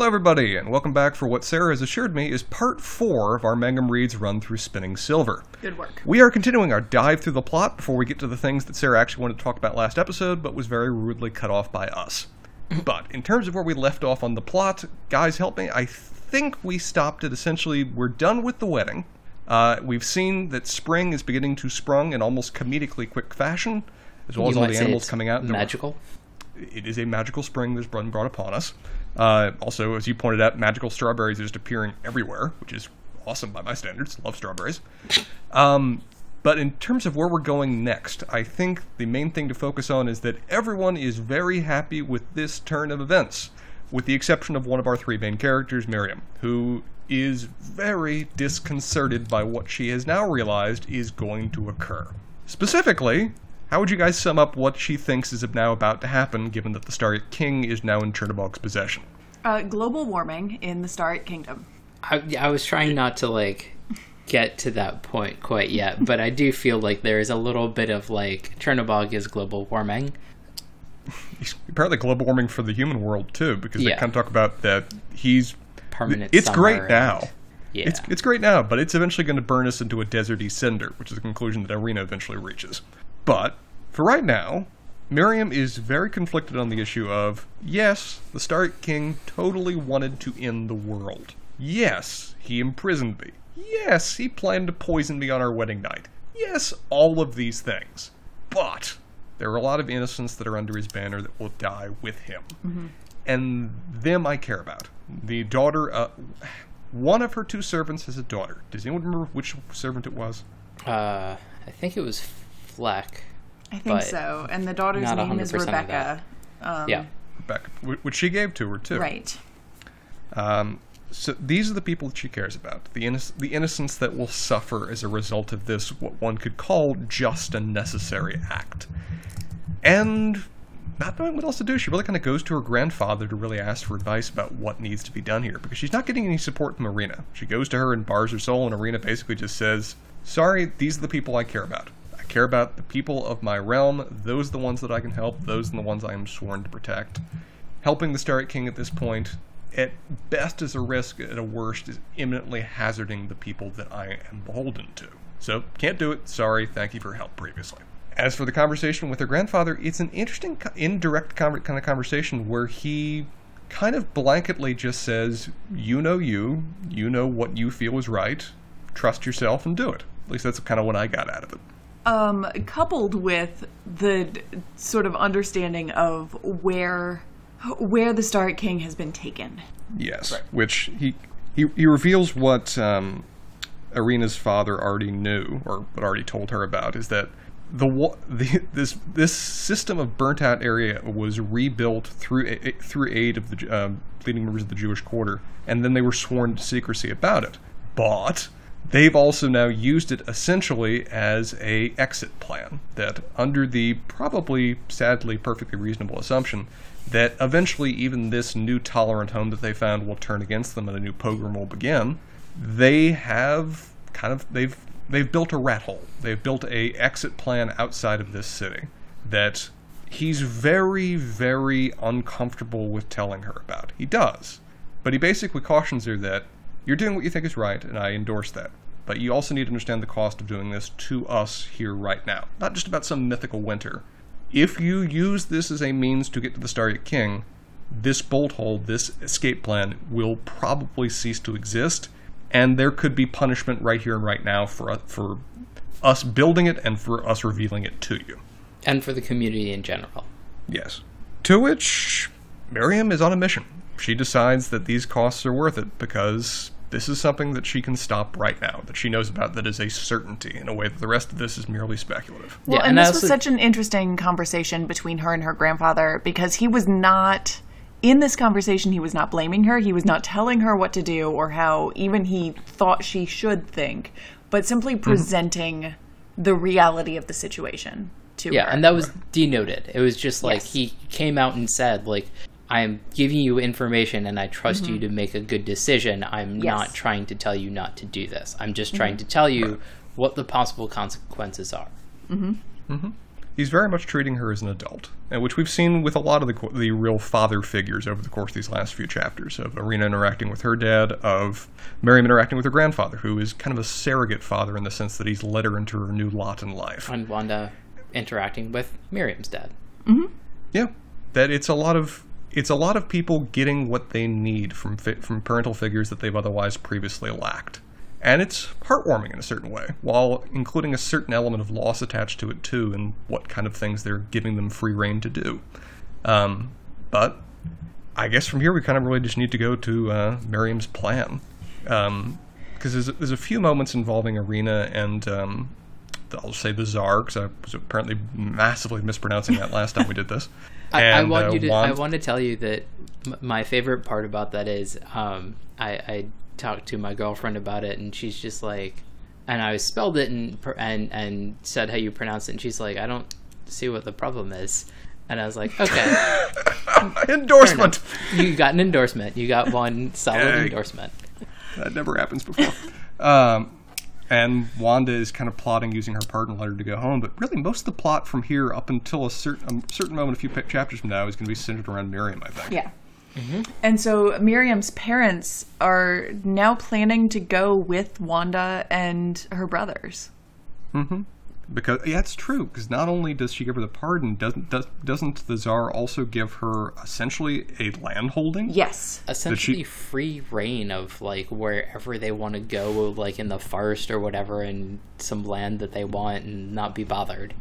Hello, everybody, and welcome back for what Sarah has assured me is part four of our Mangum Reads run through Spinning Silver. Good work. We are continuing our dive through the plot before we get to the things that Sarah actually wanted to talk about last episode, but was very rudely cut off by us. but in terms of where we left off on the plot, guys, help me. I think we stopped at essentially we're done with the wedding. Uh, we've seen that spring is beginning to sprung in almost comedically quick fashion, as well You as all the animals coming out. Magical. it is a magical spring that's been brought upon us. Uh, also, as you pointed out, magical strawberries are just appearing everywhere, which is awesome by my standards. Love strawberries. Um, but in terms of where we're going next, I think the main thing to focus on is that everyone is very happy with this turn of events, with the exception of one of our three main characters, Miriam, who is very disconcerted by what she has now realized is going to occur. Specifically, how would you guys sum up what she thinks is now about to happen, given that the Staryk King is now in Chernobog's possession? Uh, global warming in the Starlight Kingdom. I, I was trying not to like get to that point quite yet, but I do feel like there is a little bit of like Chernobog is global warming. Apparently, global warming for the human world too, because they kind of talk about that he's. Permanent. It's great summer now. yeah. It's it's great now, but it's eventually going to burn us into a deserty cinder, which is the conclusion that Irina eventually reaches. But for right now, Miriam is very conflicted on the issue of yes, the Staryk King totally wanted to end the world. Yes, he imprisoned me. Yes, he planned to poison me on our wedding night. Yes, all of these things. But there are a lot of innocents that are under his banner that will die with him. And them I care about. The daughter, uh, one of her two servants has a daughter. Does anyone remember which servant it was? uh, I think it was Flek. I think so. And the daughter's name is Rebecca. Um, yeah. Rebecca, which she gave to her too. Right. Um, so these are the people that she cares about. The innoc- the innocents that will suffer as a result of this, what one could call just a necessary act. And not knowing what else to do, she really kind of goes to her grandfather to really ask for advice about what needs to be done here because she's not getting any support from Irina. She goes to her and bars her soul, and Irina basically just says, "Sorry, these are the people I care about. Care about the people of my realm. Those are the ones that I can help. Those are the ones I am sworn to protect." helping the Starlight King at this point, at best is a risk, at a worst is imminently hazarding the people that I am beholden to. So, can't do it. Sorry. Thank you for help previously. As for the conversation with her grandfather, it's an interesting, indirect kind of conversation where he kind of blanketly just says, You know you, you know what you feel is right, trust yourself and do it. At least that's kind of what I got out of it. Um, coupled with the sort of understanding of where where the Starlight King has been taken. Yes, which he he he reveals what um, Irina's father already knew or what already told her about is that the wa- the this this system of burnt out area was rebuilt through a- through aid of the Ju- um, leading members of the Jewish quarter, and then they were sworn to secrecy about it. But they've also now used it essentially as a exit plan that under the probably sadly perfectly reasonable assumption that eventually even this new tolerant home that they found will turn against them and a new pogrom will begin they have kind of they've they've built a rat hole. They've built a exit plan outside of this city that he's very very uncomfortable with telling her about. He does. But he basically cautions her that you're doing what you think is right, and I endorse that. But you also need to understand the cost of doing this to us here right now, not just about some mythical winter. If you use this as a means to get to the Staryk King, this bolt hole, this escape plan, will probably cease to exist, and there could be punishment right here and right now for for us building it and for us revealing it to you. And for the community in general. Yes. To which Miriam is on a mission. She decides that these costs are worth it because this is something that she can stop right now, that she knows about that is a certainty in a way that the rest of this is merely speculative. Well, Yeah, and, and I this was such an interesting conversation between her and her grandfather because he was not in this conversation he was not blaming her he was not telling her what to do or how even he thought she should think but simply Mm-hmm. presenting the reality of the situation to Yeah, her Yeah, and that was denoted. It was just like Yes. he came out and said, like, I am giving you information and I trust Mm-hmm. you to make a good decision. I'm Yes. not trying to tell you not to do this. I'm just trying to tell you what the possible consequences are. Mm-hmm. he's very much treating her as an adult, and which we've seen with a lot of the the real father figures over the course of these last few chapters of Irina interacting with her dad, of Miriam interacting with her grandfather, who is kind of a surrogate father in the sense that he's led her into her new lot in life. And Wanda interacting with Miriam's dad. Yeah, that it's a lot of it's a lot of people getting what they need from fi- from parental figures that they've otherwise previously lacked, and it's heartwarming in a certain way, while including a certain element of loss attached to it too, and what kind of things they're giving them free rein to do. Um, but I guess from here we kind of really just need to go to uh, Miriam's plan, because there's, there's a few moments involving Irina and um, I'll say the Czar because I was apparently massively mispronouncing that last time we did this. I, I want uh, you to. Wand- I want to tell you that my favorite part about that is um, I, I talked to my girlfriend about it, and she's just like, and I spelled it and and and said how you pronounce it, and she's like, I don't see what the problem is, and I was like, okay, endorsement. you got an endorsement, you got one solid endorsement. That never happens before. um, and Wanda is kind of plotting using her pardon letter to go home, but really most of the plot from here up until a certain a certain moment, a few chapters from now, is going to be centered around Miriam. I think. Yeah. Mm-hmm. And so Miriam's parents are now planning to go with Wanda and her brothers. Mm-hmm. Because yeah, it's true. Because not only does she give her the pardon, doesn't does, doesn't the czar also give her essentially a land holding? Yes. Essentially, free rein of like wherever they want to go, like in the forest or whatever, and some land that they want, and not be bothered.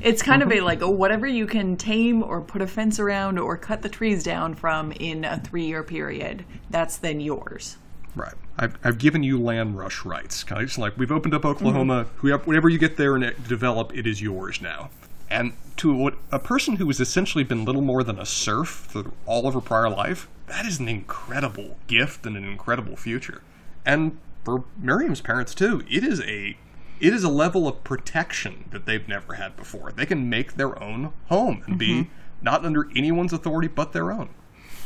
It's kind of a mm-hmm. like a whatever you can tame or put a fence around or cut the trees down from in a three year period, that's then yours. Right. I've, I've given you land rush rights. Kind of just like we've opened up mm-hmm. Oklahoma. Whoever, whenever you get there and it- develop, it is yours now. And to what, a person who has essentially been little more than a serf for all of her prior life, that is an incredible gift and an incredible future. And for Miriam's parents too, it is a it is a level of protection that they've never had before. They can make their own home and be mm-hmm. not under anyone's authority but their own.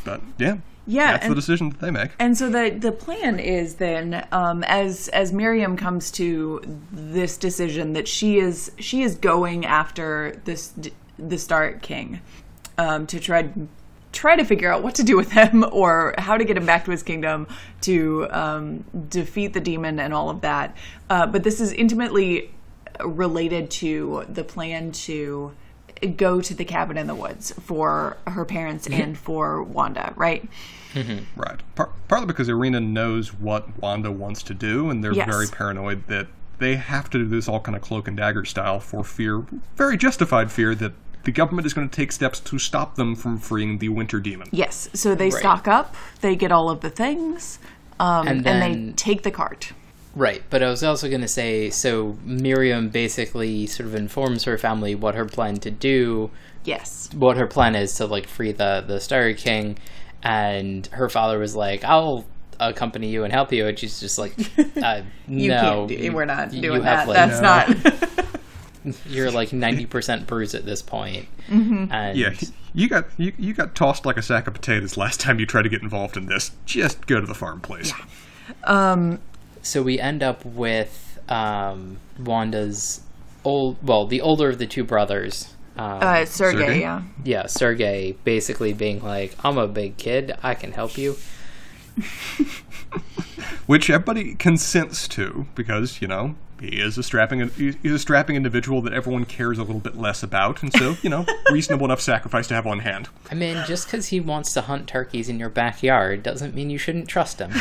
But yeah, Yeah, that's the decision that they make. And so the the plan is then um, as as Miriam comes to this decision that she is she is going after this the Staryk King um, to try try to figure out what to do with him or how to get him back to his kingdom to um, defeat the demon and all of that. Uh, but this is intimately related to the plan to go to the cabin in the woods for her parents and for Wanda, right? Right. Par- partly because Irina knows what Wanda wants to do, and they're Yes. very paranoid that they have to do this all kind of cloak and dagger style for fear, very justified fear, that the government is going to take steps to stop them from freeing the winter demon. Yes, so they Right. stock up, they get all of the things, um, And and, then- they take the cart. Right, but I was also going to say so Miriam basically sort of informs her family what her plan to do, Yes. what her plan is to like free the the Star King, and her father was like, "I'll accompany you and help you," and she's just like, uh, You "No, can't do, we're not you doing have, that. like- That's not. you're like ninety percent bruised at this point." And Yeah, you got you, you got tossed like a sack of potatoes last time you tried to get involved in this. Just go to the farm, please. so we end up with um, Wanda's old, well, the older of the two brothers. Um, uh, Sergey, Sergey? yeah. yeah, Sergey basically being like, "I'm a big kid, I can help you." Which everybody consents to because you know he is a strapping he's a strapping individual that everyone cares a little bit less about, and so you know reasonable enough sacrifice to have on hand. I mean, just because he wants to hunt turkeys in your backyard doesn't mean you shouldn't trust him.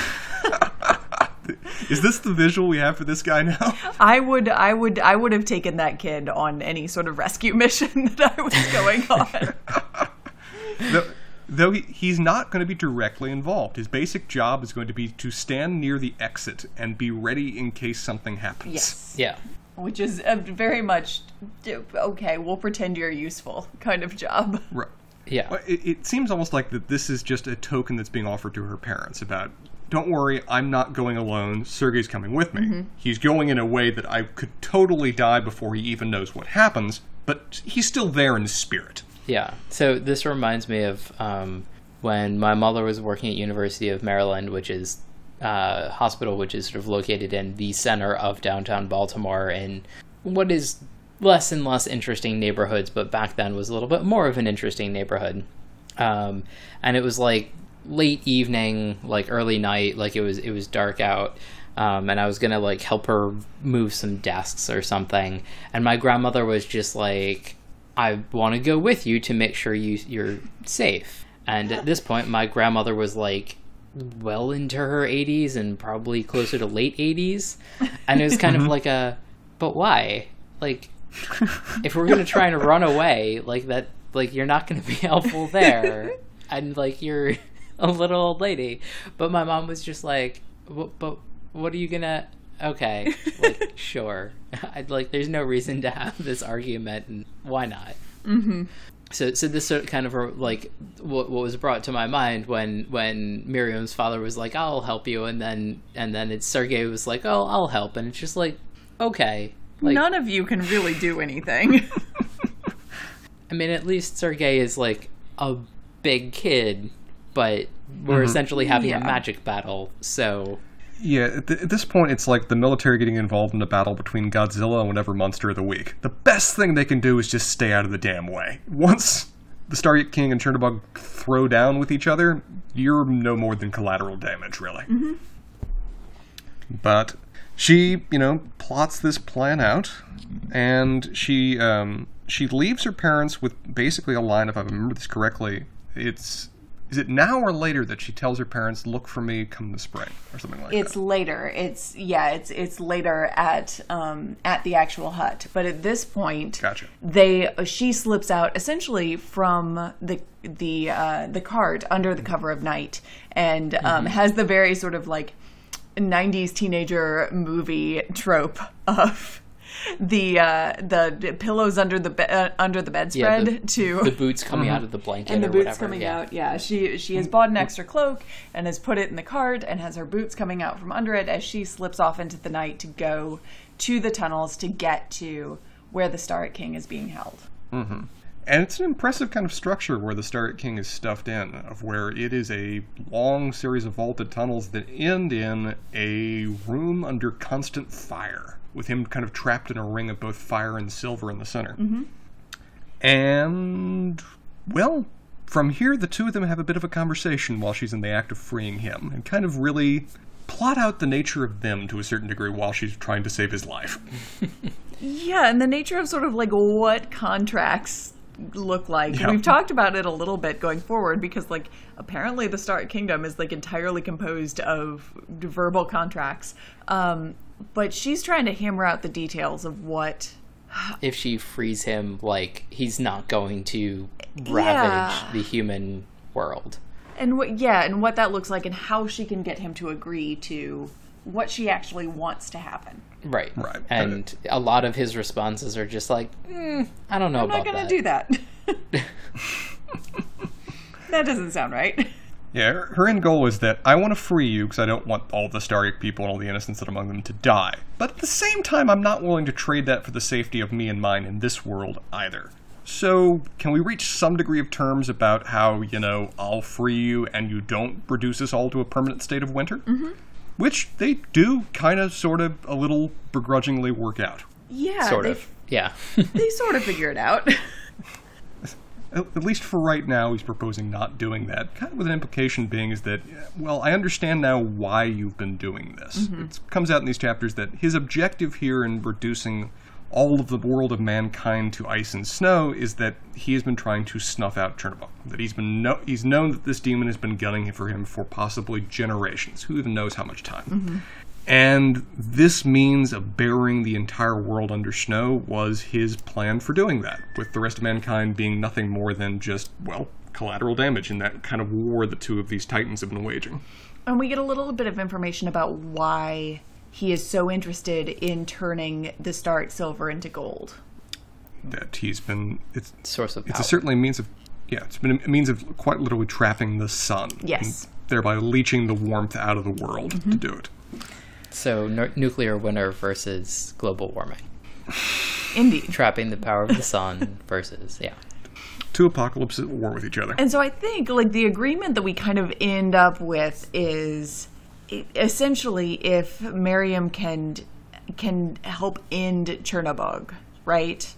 Is this the visual we have for this guy now? I would, I would, I would have taken that kid on any sort of rescue mission that I was going on. though, though he, he's not going to be directly involved. His basic job is going to be to stand near the exit and be ready in case something happens. yes. Yeah. Which is a very much okay. We'll pretend you're useful kind of job. Right. Yeah. It, it seems almost like that this is just a token that's being offered to her parents about, don't worry, I'm not going alone. Sergey's coming with me. He's going in a way that I could totally die before he even knows what happens, but he's still there in spirit. Yeah. So this reminds me of um, when my mother was working at University of Maryland, which is uh, hospital, which is sort of located in the center of downtown Baltimore, in what is less and less interesting neighborhoods, but back then was a little bit more of an interesting neighborhood. Um, and it was like late evening, like early night, like it was it was dark out. Um, and I was gonna like help her move some desks or something, and my grandmother was just like, "I want to go with you to make sure you you're safe." And at this point, my grandmother was like, well into her 80s and probably closer to late 80s, and it was kind of like a, but why? Like, if we're gonna try and run away, like that, like you're not gonna be helpful there, and like you're a little old lady. But my mom was just like, "But- but what are you gonna? Okay, like sure. I'd like. There's no reason to have this argument, and why not? Mm-hmm. So, so this sort of kind of like what, what was brought to my mind when when Miriam's father was like, "I'll help you," and then and then it's Sergey was like, "Oh, I'll help," and it's just like, okay, like None of you can really do anything. I mean, at least Sergey is like a big kid, but we're essentially having Yeah. a magic battle. So Yeah, at, th- at this point, it's like the military getting involved in a battle between Godzilla and whatever monster of the week. The best thing they can do is just stay out of the damn way. Once the Staryk King and Chernobog throw down with each other, you're no more than collateral damage, really. But she, you know, plots this plan out, and she um, she leaves her parents with basically a line. If I remember this correctly, it's is it now or later that she tells her parents, "Look for me come the spring" or something like that. it's later. It's yeah. It's it's later at um at the actual hut. But at this point, Gotcha. they she slips out essentially from the the uh, the cart under the cover of night and um, has the very sort of like 90s teenager movie trope of the uh, the pillows under the be- uh, under the bedspread the- to the boots coming out of the blanket and the boots whatever. coming yeah. out. Yeah, she she has bought an extra cloak and has put it in the cart and has her boots coming out from under it as she slips off into the night to go to the tunnels to get to where the Staryk King is being held. And it's an impressive kind of structure where the Staryk King is stuffed in, of where it is a long series of vaulted tunnels that end in a room under constant fire, with him kind of trapped in a ring of both fire and silver in the center. Mm-hmm. And, well, from here, the two of them have a bit of a conversation while she's in the act of freeing him, and kind of really plot out the nature of them to a certain degree while she's trying to save his life. Yeah, and the nature of sort of like what contracts look like. Yeah. We've talked about it a little bit going forward because like apparently the Staryk Kingdom is like entirely composed of verbal contracts. Um, but she's trying to hammer out the details of what If she frees him, like he's not going to ravage Yeah. the human world. and what yeah, and what that looks like and how she can get him to agree to what she actually wants to happen. Right. Right. And a lot of his responses are just like, mm, I don't know I'm about not going to do that. that doesn't sound right. Yeah, her, her end goal is that I want to free you because I don't want all the Staryk people and all the innocents that are among them to die. But at the same time, I'm not willing to trade that for the safety of me and mine in this world either. So, can we reach some degree of terms about how, you know, I'll free you and you don't reduce us all to a permanent state of winter? Mm-hmm. Which they do kind of, sort of, a little begrudgingly work out. Yeah, Sort they, of. Yeah. They sort of figure it out. at at least for right now, he's proposing not doing that. Kind of with an implication being is that, well, I understand now why you've been doing this. Mm-hmm. It comes out in these chapters that his objective here in reducing all of the world of mankind to ice and snow is that he has been trying to snuff out Chernobog. That he's been no- he's known that this demon has been gunning for him for possibly generations. Who even knows how much time? Mm-hmm. And this means of burying the entire world under snow was his plan for doing that, with the rest of mankind being nothing more than just, well, collateral damage in that kind of war the two of these titans have been waging. and we get a little bit of information about why he is so interested in turning the Staryk silver into gold. That he's been, it's, Source of power. it's power. a certainly means of, yeah, it's been a means of quite literally trapping the sun. Yes. and thereby leeching the warmth out of the world to mm-hmm. do it. so nu- nuclear winter versus global warming. Indeed. Trapping the power of the sun versus yeah. Two apocalypses at war with each other. And so I think like the agreement that we kind of end up with is essentially if Miriam can can help end Chernobog, right?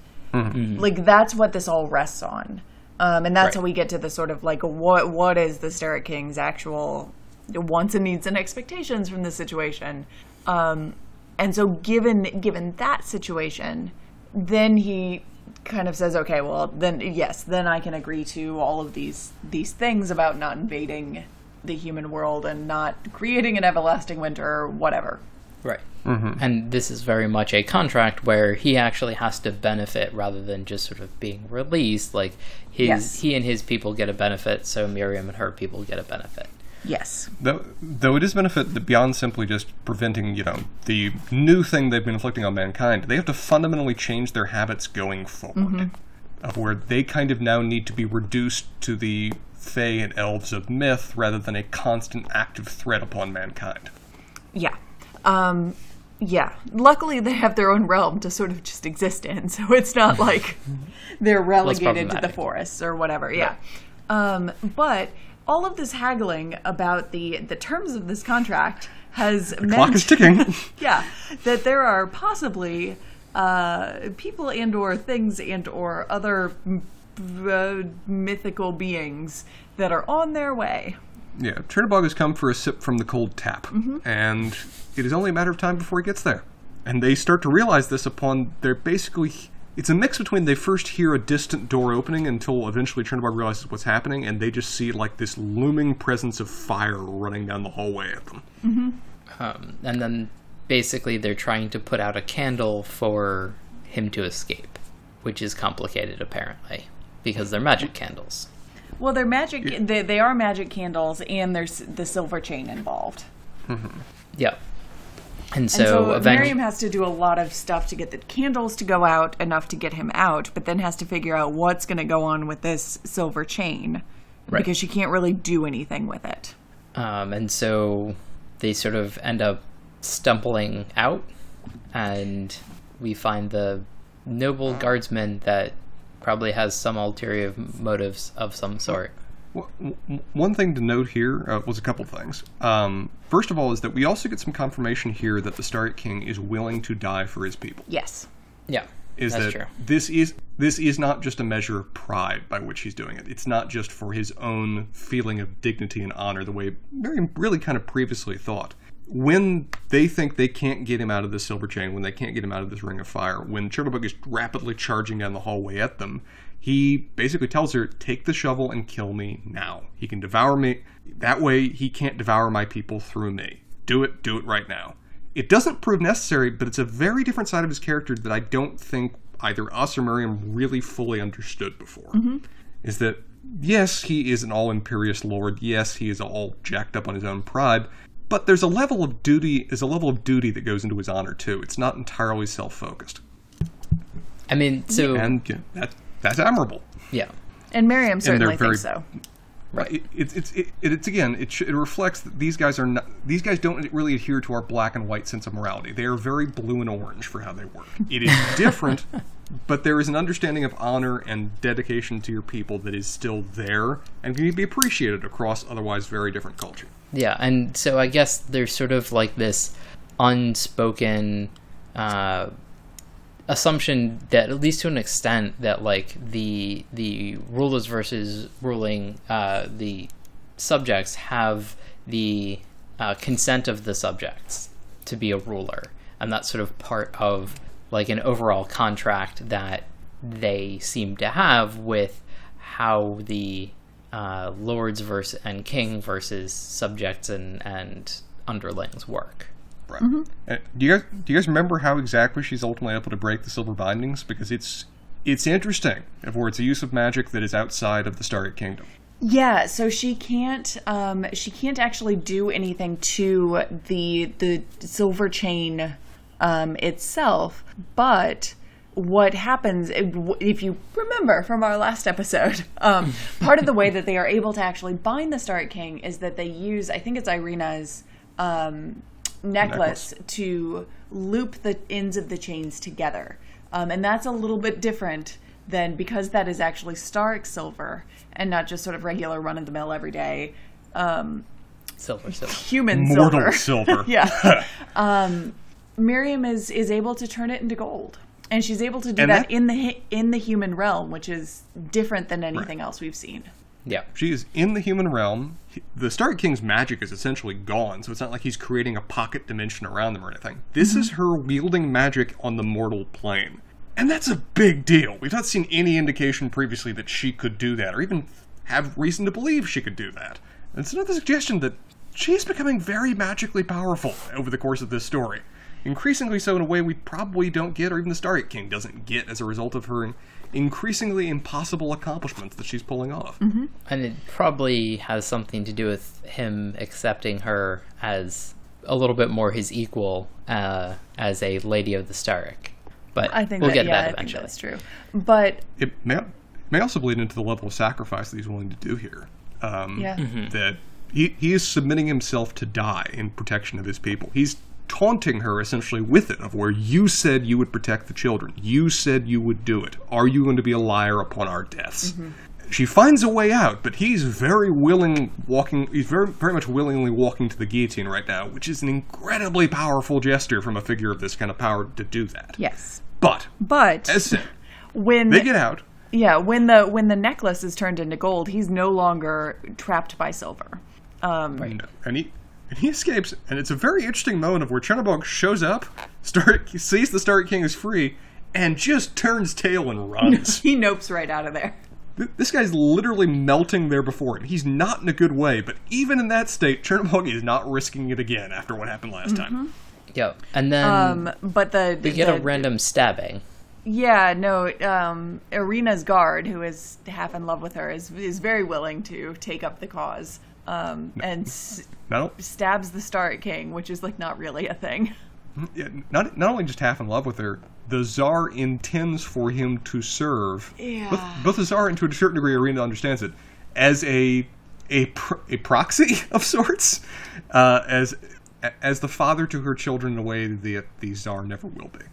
Like that's what this all rests on, um, and that's Right. how we get to the sort of like what what is the Staryk King's actual wants and needs and expectations from this situation, um, and so given given that situation, then he kind of says, okay, well then yes, then I can agree to all of these these things about not invading the human world and not creating an everlasting winter or whatever. Right. Mm-hmm. And this is very much a contract where he actually has to benefit rather than just sort of being released. Like his Yes. he and his people get a benefit, so Miriam and her people get a benefit. Yes. Though, though it is benefit that beyond simply just preventing, you know, the new thing they've been inflicting on mankind, they have to fundamentally change their habits going forward. Mm-hmm. Of where they kind of now need to be reduced to the Fae and elves of myth rather than a constant active threat upon mankind. Yeah. Um, yeah. Luckily, they have their own realm to sort of just exist in, so it's not like they're relegated to the forests or whatever. Yeah. Um, but all of this haggling about the the terms of this contract has Clock meant is ticking. yeah that there are possibly uh, people and or things and or other uh, mythical beings that are on their way. yeah, Chernobog has come for a sip from the cold tap, and it is only a matter of time before he gets there. And they start to realize this upon they're basically. It's a mix between they first hear a distant door opening until eventually Chernobog realizes what's happening, and they just see like this looming presence of fire running down the hallway at them. Um, and then basically they're trying to put out a candle for him to escape, which is complicated apparently because they're magic candles. Well, they're magic. They, they are magic candles, and there's the silver chain involved. Yeah. And And so, so, Miriam has to do a lot of stuff to get the candles to go out enough to get him out, but then has to figure out what's going to go on with this silver chain Right. because she can't really do anything with it. um, and so they sort of end up stumbling out, and we find the noble guardsman that probably has some ulterior motives of some sort. Well, One thing to note here uh, was a couple things. Um, first of all, is that we also get some confirmation here that the Starlight King is willing to die for his people. Yes. Yeah, Is that's that true. this is this is not just a measure of pride by which he's doing it. It's not just for his own feeling of dignity and honor, the way Miriam really kind of previously thought. When they think they can't get him out of the silver chain, when they can't get him out of this ring of fire, when Chernobog is rapidly charging down the hallway at them, he basically tells her, "Take the shovel and kill me now. He can devour me. That way, he can't devour my people through me. Do it. Do it right now." It doesn't prove necessary, but it's a very different side of his character that I don't think either us or Miriam really fully understood before. Mm-hmm. Is that yes, he is an all imperious lord. Yes, he is all jacked up on his own pride. But there's a level of duty. There's a level of duty that goes into his honor too. It's not entirely self-focused, I mean, so and yeah, that that's admirable. yeah, And Miriam they're certainly very- thinks so. Right. It, it's it's it, it's again. It, sh- it reflects that these guys are not. These guys don't really adhere to our black and white sense of morality. They are very blue and orange for how they work. It is different, but there is an understanding of honor and dedication to your people that is still there and can be appreciated across otherwise very different culture. Yeah, and so I guess there's sort of like this unspoken uh, assumption that, at least to an extent, that like the the rulers versus ruling uh, the subjects have the uh, consent of the subjects to be a ruler, and that's sort of part of like an overall contract that they seem to have with how the uh, lords versus and king versus subjects and and underlings work. Right. Uh, do you guys do you guys remember how exactly she's ultimately able to break the silver bindings? Because it's it's interesting, of where it's a use of magic that is outside of the Staryk Kingdom. Yeah, so she can't um she can't actually do anything to the the silver chain um itself, but what happens if you remember from our last episode um part of the way that they are able to actually bind the Starlight King is that they use I think it's Irina's um necklace, to loop the ends of the chains together. Um, and that's a little bit different than because that is actually Staryk silver and not just sort of regular run of the mill everyday um, Silver, silver. human Mortal silver. silver. yeah. um, Miriam is is able to turn it into gold. And she's able to do And that, that- in the in the human realm, which is different than anything else we've seen. Yeah. She is in the human realm. The Staryk King's magic is essentially gone, so it's not like he's creating a pocket dimension around them or anything. This mm-hmm. is her wielding magic on the mortal plane. And that's a big deal. We've not seen any indication previously that she could do that, or even have reason to believe she could do that. And it's another suggestion that she's becoming very magically powerful over the course of this story. Increasingly so in a way we probably don't get, or even the Staryk King doesn't get, as a result of her increasingly impossible accomplishments that she's pulling off. And it probably has something to do with him accepting her as a little bit more his equal uh, as a Lady of the Stark. But I think we'll that, get to yeah, that eventually. that's true. But it may, may also bleed into the level of sacrifice that he's willing to do here. Um, Yeah. Mhm. That he, he is submitting himself to die in protection of his people. He's taunting her essentially with it, of where you said you would protect the children. You said you would do it. Are you going to be a liar upon our deaths? She finds a way out, but he's very willing walking. He's very, very much willingly walking to the guillotine right now, which is an incredibly powerful gesture from a figure of this kind of power to do that. yes, But but as said, when they get out. yeah, when the when the necklace is turned into gold, he's no longer trapped by silver. Um, No. And he and he escapes, and it's a very interesting moment of where Chernobog shows up, Stark sees the Staryk King is free, and just turns tail and runs. He nopes right out of there. This guy's literally melting there before him. He's not in a good way, but even in that state, Chernobog is not risking it again after what happened last time. Yep. And then Um, but the we get the, a random stabbing. Yeah, no. Um, Irina's guard, who is half in love with her, is is very willing to take up the cause. Um, and s- Stabs the Staryk King, which is like not really a thing. yeah, not, not only just half in love with her, the Tsar intends for him to serve. Yeah. Both, both the Tsar and to a certain degree, Irina understands it as a a a proxy of sorts, uh, as as the father to her children in a way that the Tsar never will be.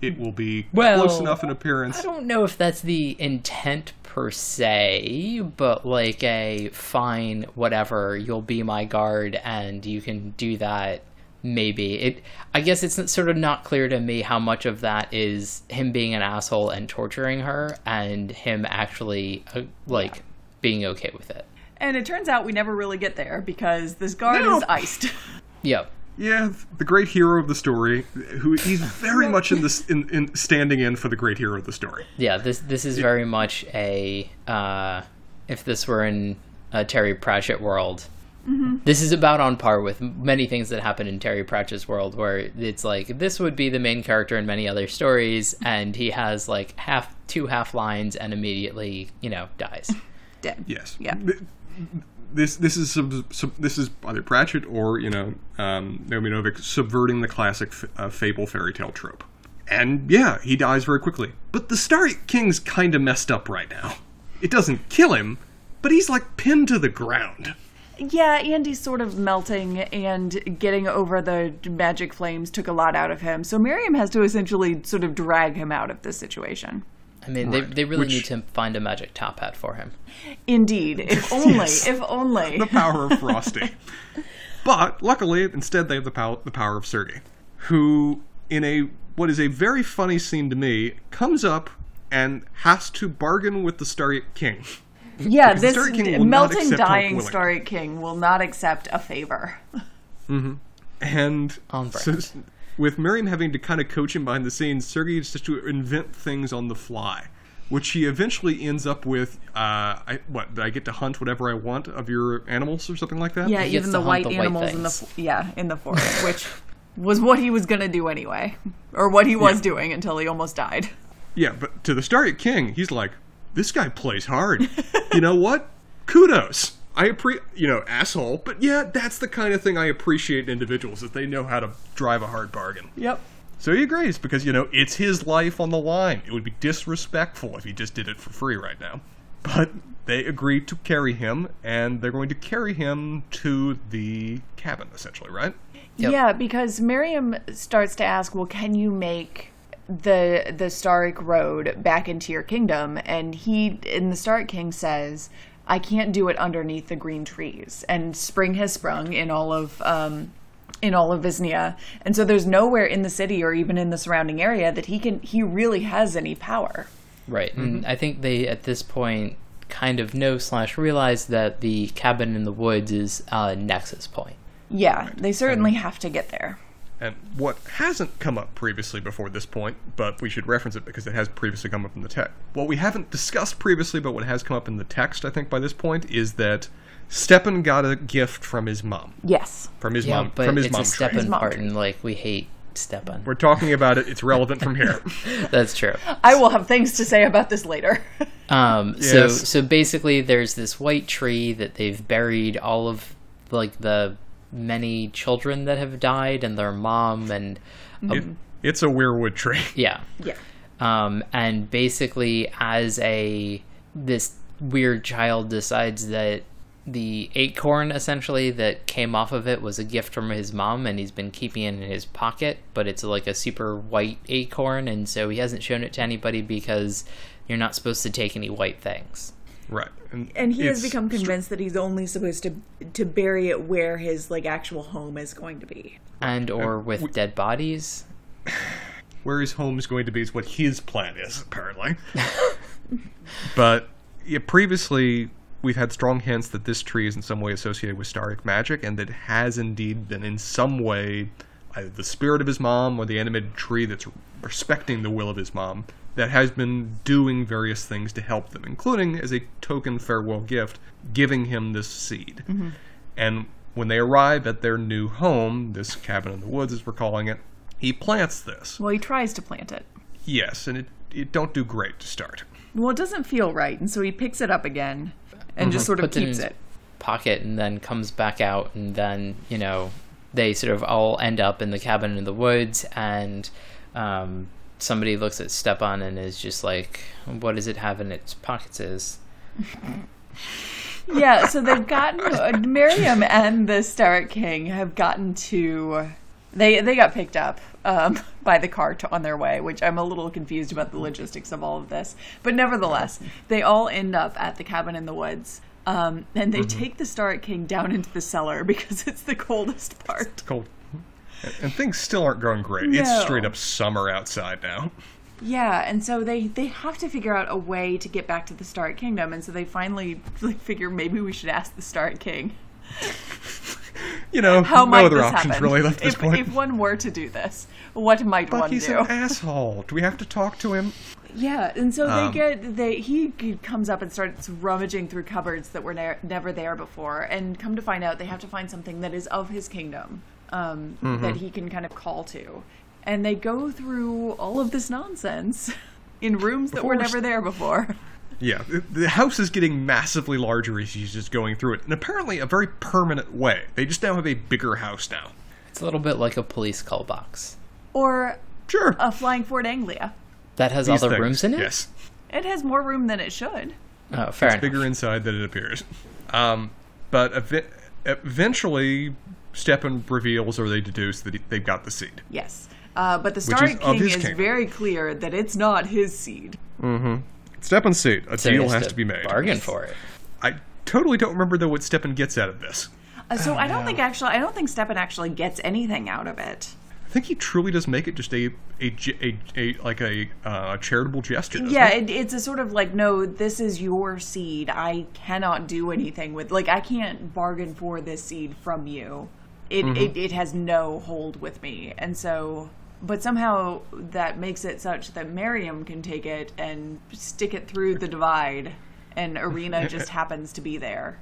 That it will be Well, close enough in appearance. I don't know if that's the intent per se, but like a fine, whatever, you'll be my guard and you can do that. Maybe it. I guess it's sort of not clear to me how much of that is him being an asshole and torturing her, and him actually uh, like being okay with it. And it turns out we never really get there because this guard No. is iced. Yep. Yeah, the great hero of the story, who he's very much in this in, in standing in for the great hero of the story. Yeah. This this is very much a. Uh, if this were in a Terry Pratchett world, this is about on par with many things that happen in Terry Pratchett's world, where it's like this would be the main character in many other stories, and he has like half two half lines and immediately you know dies. Dead. Yes. Yeah. Th- This this is sub, sub, this is either Pratchett or you know um, Naomi Novik subverting the classic f- uh, fable fairy tale trope. And yeah, he dies very quickly. But the Staryk King's kind of messed up right now. It doesn't kill him, but he's like pinned to the ground. Yeah, Andy's sort of melting and getting over the magic flames took a lot out of him. So Miriam has to essentially sort of drag him out of this situation. I mean, they Right. they really Which- need to find a magic top hat for him. Indeed, if only, Yes. if only. the power of Frosty. but luckily, instead, they have the power, the power of Sergey, who, in a what is a very funny scene to me, comes up and has to bargain with the Staryk King. Yeah, this Staryk King will melting, dying willingly. Staryk King will not accept a favor. Mm-hmm. And On so, brand. With Miriam having to kind of coach him behind the scenes, Sergey just has to invent things on the fly, which he eventually ends up with. Uh, I, what did I get to hunt whatever I want of your animals or something like that? Yeah, He even the white the white animals in the yeah in the forest, which was what he was gonna do anyway, or what he was Yeah. doing until he almost died. Yeah, but to the Staryk King, he's like, this guy plays hard. you know what? Kudos. I appreciate, you know, asshole, but yeah, that's the kind of thing I appreciate in individuals that they know how to drive a hard bargain. Yep. So he agrees because you know it's his life on the line. It would be disrespectful if he just did it for free right now. But they agree to carry him, and they're going to carry him to the cabin, essentially, right? Yep. Yeah, because Miriam starts to ask, "Well, can you make the the Staryk Road back into your kingdom?" And he, and the Staryk King says, "I can't do it underneath the green trees." And spring has sprung in all of um, in all of Vysnia. And so there's nowhere in the city or even in the surrounding area that he can he really has any power. Right. And I think they at this point kind of know slash realize that the cabin in the woods is a nexus point. Yeah, they certainly have to get there. And what hasn't come up previously before this point, but we should reference it because it has previously come up in the text. What we haven't discussed previously, but what has come up in the text, I think, by this point, is that Stepon got a gift from his mom. Yes. From his Yeah, mom. but From his it's mom a step tree. mom part, like we hate Stepon. We're talking about it. It's relevant from here. That's true. I will have things to say about this later. Um, So Yes. so basically, there's this white tree that they've buried all of like the many children that have died and their mom and It, it's a weirwood tree. yeah. yeah. um, and basically as a this weird child decides that the acorn essentially that came off of it was a gift from his mom and he's been keeping it in his pocket but it's like a super white acorn and so he hasn't shown it to anybody because you're not supposed to take any white things Right. And, And he has it's become str- convinced that he's only supposed to to bury it where his like actual home is going to be. and or with we- dead bodies where his home is going to be is what his plan is, apparently. but yeah, previously, we've had strong hints that this tree is in some way associated with Staryk magic, and that has indeed been in some way either the spirit of his mom or the animated tree that's respecting the will of his mom that has been doing various things to help them, including as a token farewell gift, giving him this seed. And when they arrive at their new home, this cabin in the woods, as we're calling it, he plants this. Well, he tries to plant it. Yes, and it, it don't do great to start. Well, it doesn't feel right, and so he picks it up again and just sort of Puts it in keeps his it. pocket and then comes back out and then you know they sort of all end up in the cabin in the woods and um, somebody looks at Stepon and is just like what does it have in its pockets is Yeah, so they've gotten uh, Miriam and the Staryk King have gotten to they they got picked up um, by the cart on their way, which I'm a little confused about the logistics of all of this. But nevertheless, they all end up at the cabin in the woods. Um, and they take the Staryk King down into the cellar because it's the coldest part. It's cold. And- things still aren't going great. It's straight up summer outside now. Yeah, and so they they have to figure out a way to get back to the Staryk Kingdom, and so they finally like figure maybe we should ask the Staryk King. You know, How no might other options happen? really left this if, point. if one were to do this, what might but one he's do? an asshole. Do we have to talk to him? Yeah, and so Um, they get they he comes up and starts rummaging through cupboards that were ne- never there before, and come to find out they have to find something that is of his kingdom um, Mm-hmm. that he can kind of call to, and they go through all of this nonsense in rooms that were never there before. Yeah, the, the house is getting massively larger as he's just going through it, in apparently a very permanent way. They just now have a bigger house now. it's a little bit like a police call box Or Sure. a flying Ford Anglia. that has These all the things, rooms in it Yes. It has more room than it should. oh fair enough bigger inside than it appears. Um, but ev- eventually, Stepon reveals or they deduce that he, they've got the seed. Yes. Uh, but the is Starry of King is kingdom. very clear that it's not his seed. Mm-hmm. Stepon's seed. A So deal has to be made. bargain for it I totally don't remember though what Stepon gets out of this. Uh, so I don't think actually, I don't think Stepon actually gets anything out of it. I think he truly does make it just a a, a, a like a uh, charitable gesture. Yeah, he? it, it's a sort of like, no, this is your seed. I cannot do anything with, like, I can't bargain for this seed from you. It, mm-hmm. it, it has no hold with me. And so, but somehow that makes it such that Miriam can take it and stick it through the divide, and Irina just happens to be there.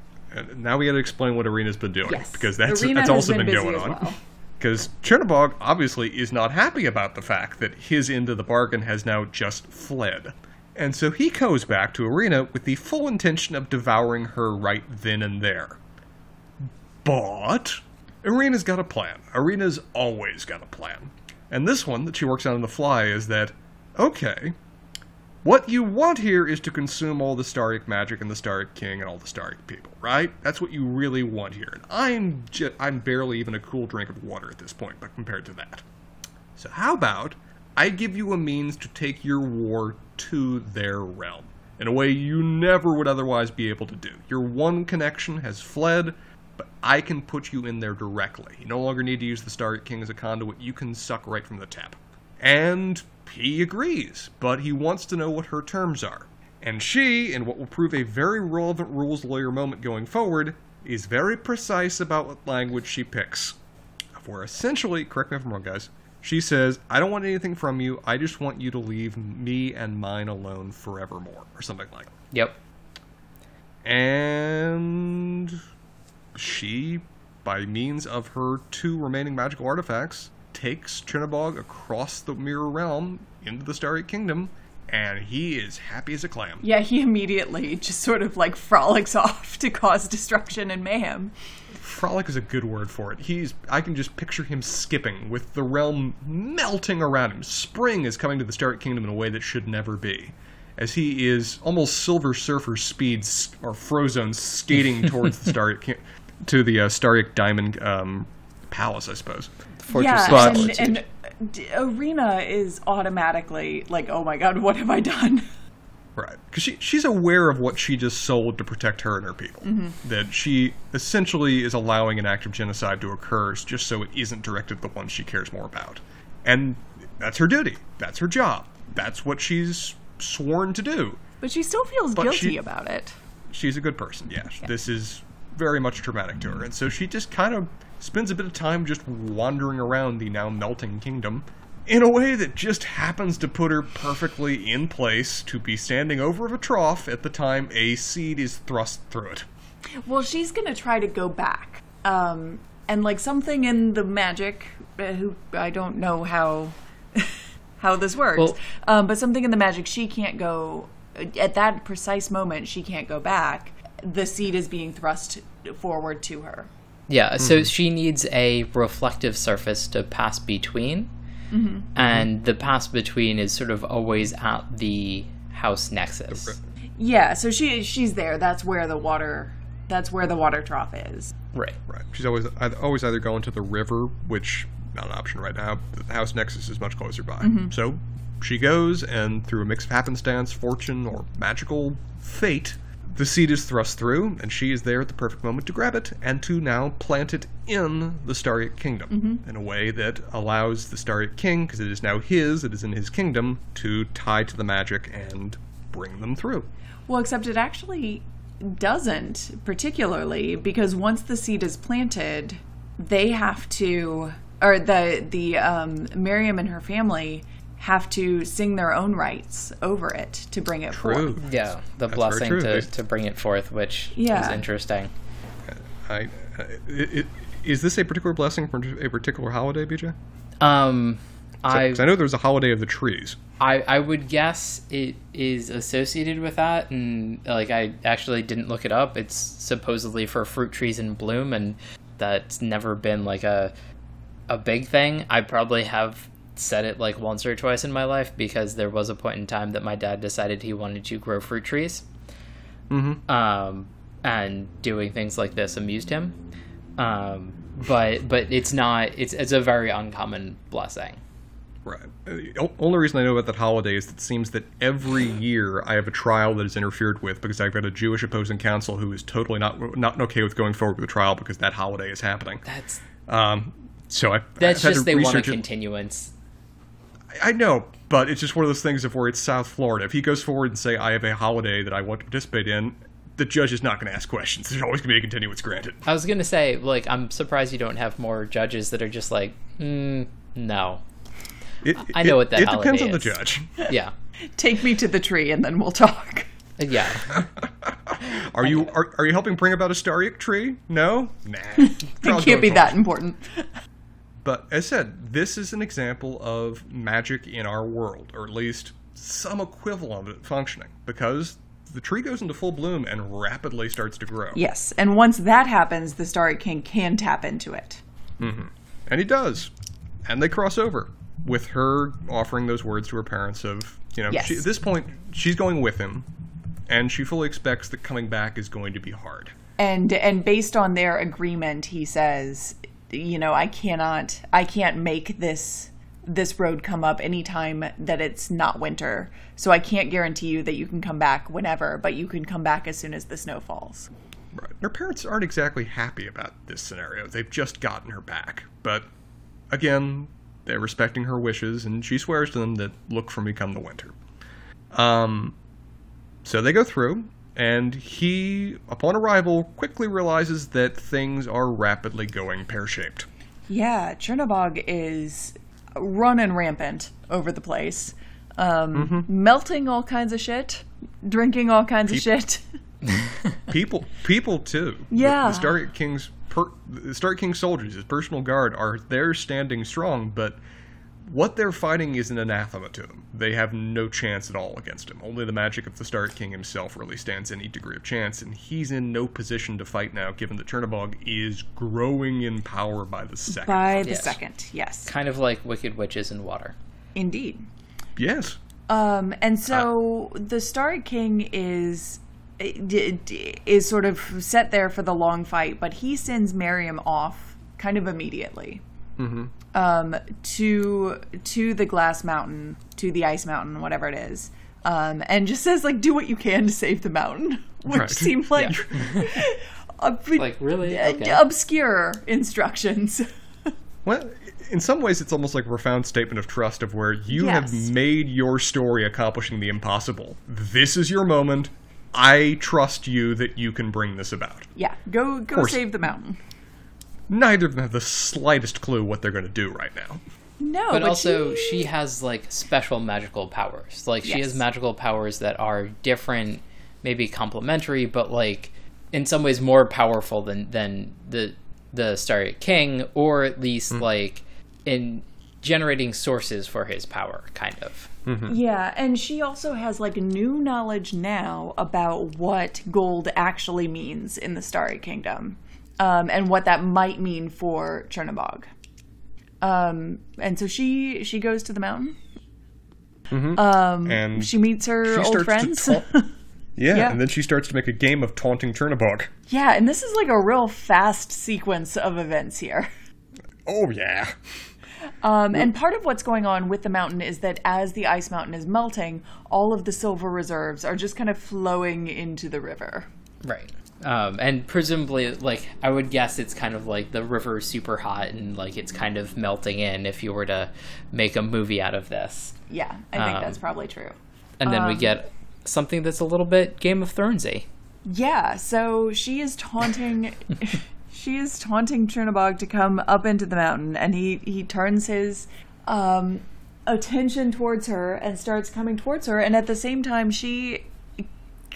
Now we got to explain what Irina's been doing Yes. because that's Irina that's also been been, going on. well. Because Chernobog obviously is not happy about the fact that his end of the bargain has now just fled. And so he goes back to Irina with the full intention of devouring her right then and there. But Irina's got a plan. Irina's always got a plan. And this one that she works on on the fly is that, okay, what you want here is to consume all the Staryk magic and the Staryk King and all the Staryk people, right? That's what you really want here. And I'm ju- I'm barely even a cool drink of water at this point, but compared to that. So how about I give you a means to take your war to their realm in a way you never would otherwise be able to do. Your one connection has fled. But I can put you in there directly. You no longer need to use the Staryk King as a conduit. You can suck right from the tap. And he agrees, but he wants to know what her terms are. And she, in what will prove a very relevant rules lawyer moment going forward, is very precise about what language she picks. For essentially, correct me if I'm wrong, guys, she says, I don't want anything from you. I just want you to leave me and mine alone forevermore, or something like that. Yep. And she, by means of her two remaining magical artifacts, takes Chernobog across the Mirror Realm into the Staryk Kingdom, and he is happy as a clam. Yeah, he immediately just sort of like frolics off to cause destruction and mayhem. Frolic is a good word for it. He's I can just picture him skipping with the realm melting around him. Spring is coming to the Staryk Kingdom in a way that should never be. As he is almost Silver Surfer speeds or Frozone skating towards the Staryk Ki- to the uh, Staryk Diamond um, Palace, I suppose. Fortress yeah, of and, and D- Irina is automatically like, oh my god, what have I done? Right. Because she, she's aware of what she just sold to protect her and her people. That she essentially is allowing an act of genocide to occur just so it isn't directed at the ones she cares more about. And that's her duty. That's her job. That's what she's sworn to do. But she still feels But guilty she- about it. She's a good person, yeah. This is very much traumatic to her. And so she just kind of spends a bit of time just wandering around the now melting kingdom in a way that just happens to put her perfectly in place to be standing over a trough at the time a seed is thrust through it. Well, she's gonna try to go back. Um, and like something in the magic, uh, who I don't know how how this works, Well- um, but something in the magic, she can't go at that precise moment. She can't go back. The seed is being thrust forward to her. Yeah, so mm-hmm. she needs a reflective surface to pass between. Mm-hmm. And the pass between is sort of always at the house nexus. Yeah, so she she's there. That's where the water. That's where the water trough is. Right. Right. She's always either, always either going to the river, which not an option right now. The house nexus is much closer by. Mm-hmm. So she goes, and through a mix of happenstance, fortune, or magical fate, the seed is thrust through, and she is there at the perfect moment to grab it and to now plant it in the Staryk Kingdom in a way that allows the Staryk King, because it is now his, it is in his kingdom, to tie to the magic and bring them through. Well, except it actually doesn't particularly because once the seed is planted, they have to, or the the um, Miryem and her family have to sing their own rights over it to bring it True. forth. Yeah, the very blessing true. to, They- to bring it forth, which Yeah. is interesting. I, uh, it, it, is this a particular blessing for a particular holiday, BJ? Um, I 'Cause I know there's a holiday of the trees. I, I would guess it is associated with that, and like I actually didn't look it up. It's supposedly for fruit trees in bloom, and that's never been like a a big thing. I probably have said it like once or twice in my life because there was a point in time that my dad decided he wanted to grow fruit trees, Mm-hmm. um, and doing things like this amused him. Um, but but it's not. It's it's a very uncommon blessing. Right. Uh, The only reason I know about that holiday is that it seems that every year I have a trial that is interfered with because I've got a Jewish opposing counsel who is totally not not okay with going forward with the trial because that holiday is happening. That's Um, so I that's had just they want a continuance. I know, but it's just one of those things of where it's South Florida. If he goes forward and say I have a holiday that I want to participate in, the judge is not going to ask questions. There's always going to be a continuance granted. I was gonna say, like, I'm surprised you don't have more judges that are just like, mm, no, It, I know it- what that It depends holiday on the judge. yeah, Take me to the tree and then we'll talk. yeah. Are you are, are you helping bring about a Staryk tree? No, nah. It can't be that important. But as I said, this is an example of magic in our world, or at least some equivalent of it functioning, because the tree goes into full bloom and rapidly starts to grow. Yes, and once that happens, the Staryk King can tap into it. Mm-hmm. And he does. And they cross over with her offering those words to her parents of, you know, Yes. she, at this point, she's going with him, and she fully expects that coming back is going to be hard. and and based on their agreement he says you know i cannot i can't make this this road come up anytime that it's not winter so i can't guarantee you that you can come back whenever but you can come back as soon as the snow falls Right. Her parents aren't exactly happy about this scenario. They've just gotten her back. But again, they're respecting her wishes, and she swears to them that look for me come the winter. Um, so they go through, and he, upon arrival, quickly realizes that things are rapidly going pear shaped. Yeah, Chernobog is running rampant over the place, um, melting all kinds of shit, drinking all kinds of shit. People, people too. Yeah. the, Staryk King's per, the Staryk King soldiers, his personal guard, are there standing strong, but what they're fighting is an anathema to them. They have no chance at all against him. Only the magic of the Staryk King himself really stands any degree of chance, and he's in no position to fight now, given that Chernobog is growing in power by the second. By the Yes. second, yes, Kind of like wicked witches in water. indeed. yes. Um, and so the Star King is d- d- is sort of set there for the long fight, but he sends Miryem off kind of immediately um, to to the Glass Mountain, to the Ice Mountain, whatever it is, um, and just says like, "Do what you can to save the mountain," which Right. seemed like ob- Like, really? Okay. obscure instructions. Well, in some ways, it's almost like a profound statement of trust of where you Yes. have made your story accomplishing the impossible. This is your moment. I trust you that you can bring this about. yeah, go go course. save the mountain. Neither of them have the slightest clue what they're going to do right now. No, but, also she- she has like special magical powers. Like she has magical powers that are different maybe complementary but like in some ways more powerful than than the the Staryk King or at least mm-hmm. like in generating sources for his power kind of. Mm-hmm. Yeah, and she also has like new knowledge now about what gold actually means in the Staryk Kingdom, um, and what that might mean for Chernobog. Um, and so she she goes to the mountain. Um, And she meets her she old friends. to taunt. Yeah, Yeah. and then she starts to make a game of taunting Chernobog. yeah, and this is like a real fast sequence of events here. Oh yeah. Um, and part of what's going on with the mountain is that as the ice mountain is melting, all of the silver reserves are just kind of flowing into the river. right um, and presumably like i would guess it's kind of like the river is super hot and like it's kind of melting in if you were to make a movie out of this Yeah, I think Um, that's probably true. and then we Um, get something that's a little bit game of thronesy Yeah, so she is taunting she is taunting Chernobog to come up into the mountain and he he turns his um attention towards her and starts coming towards her and at the same time she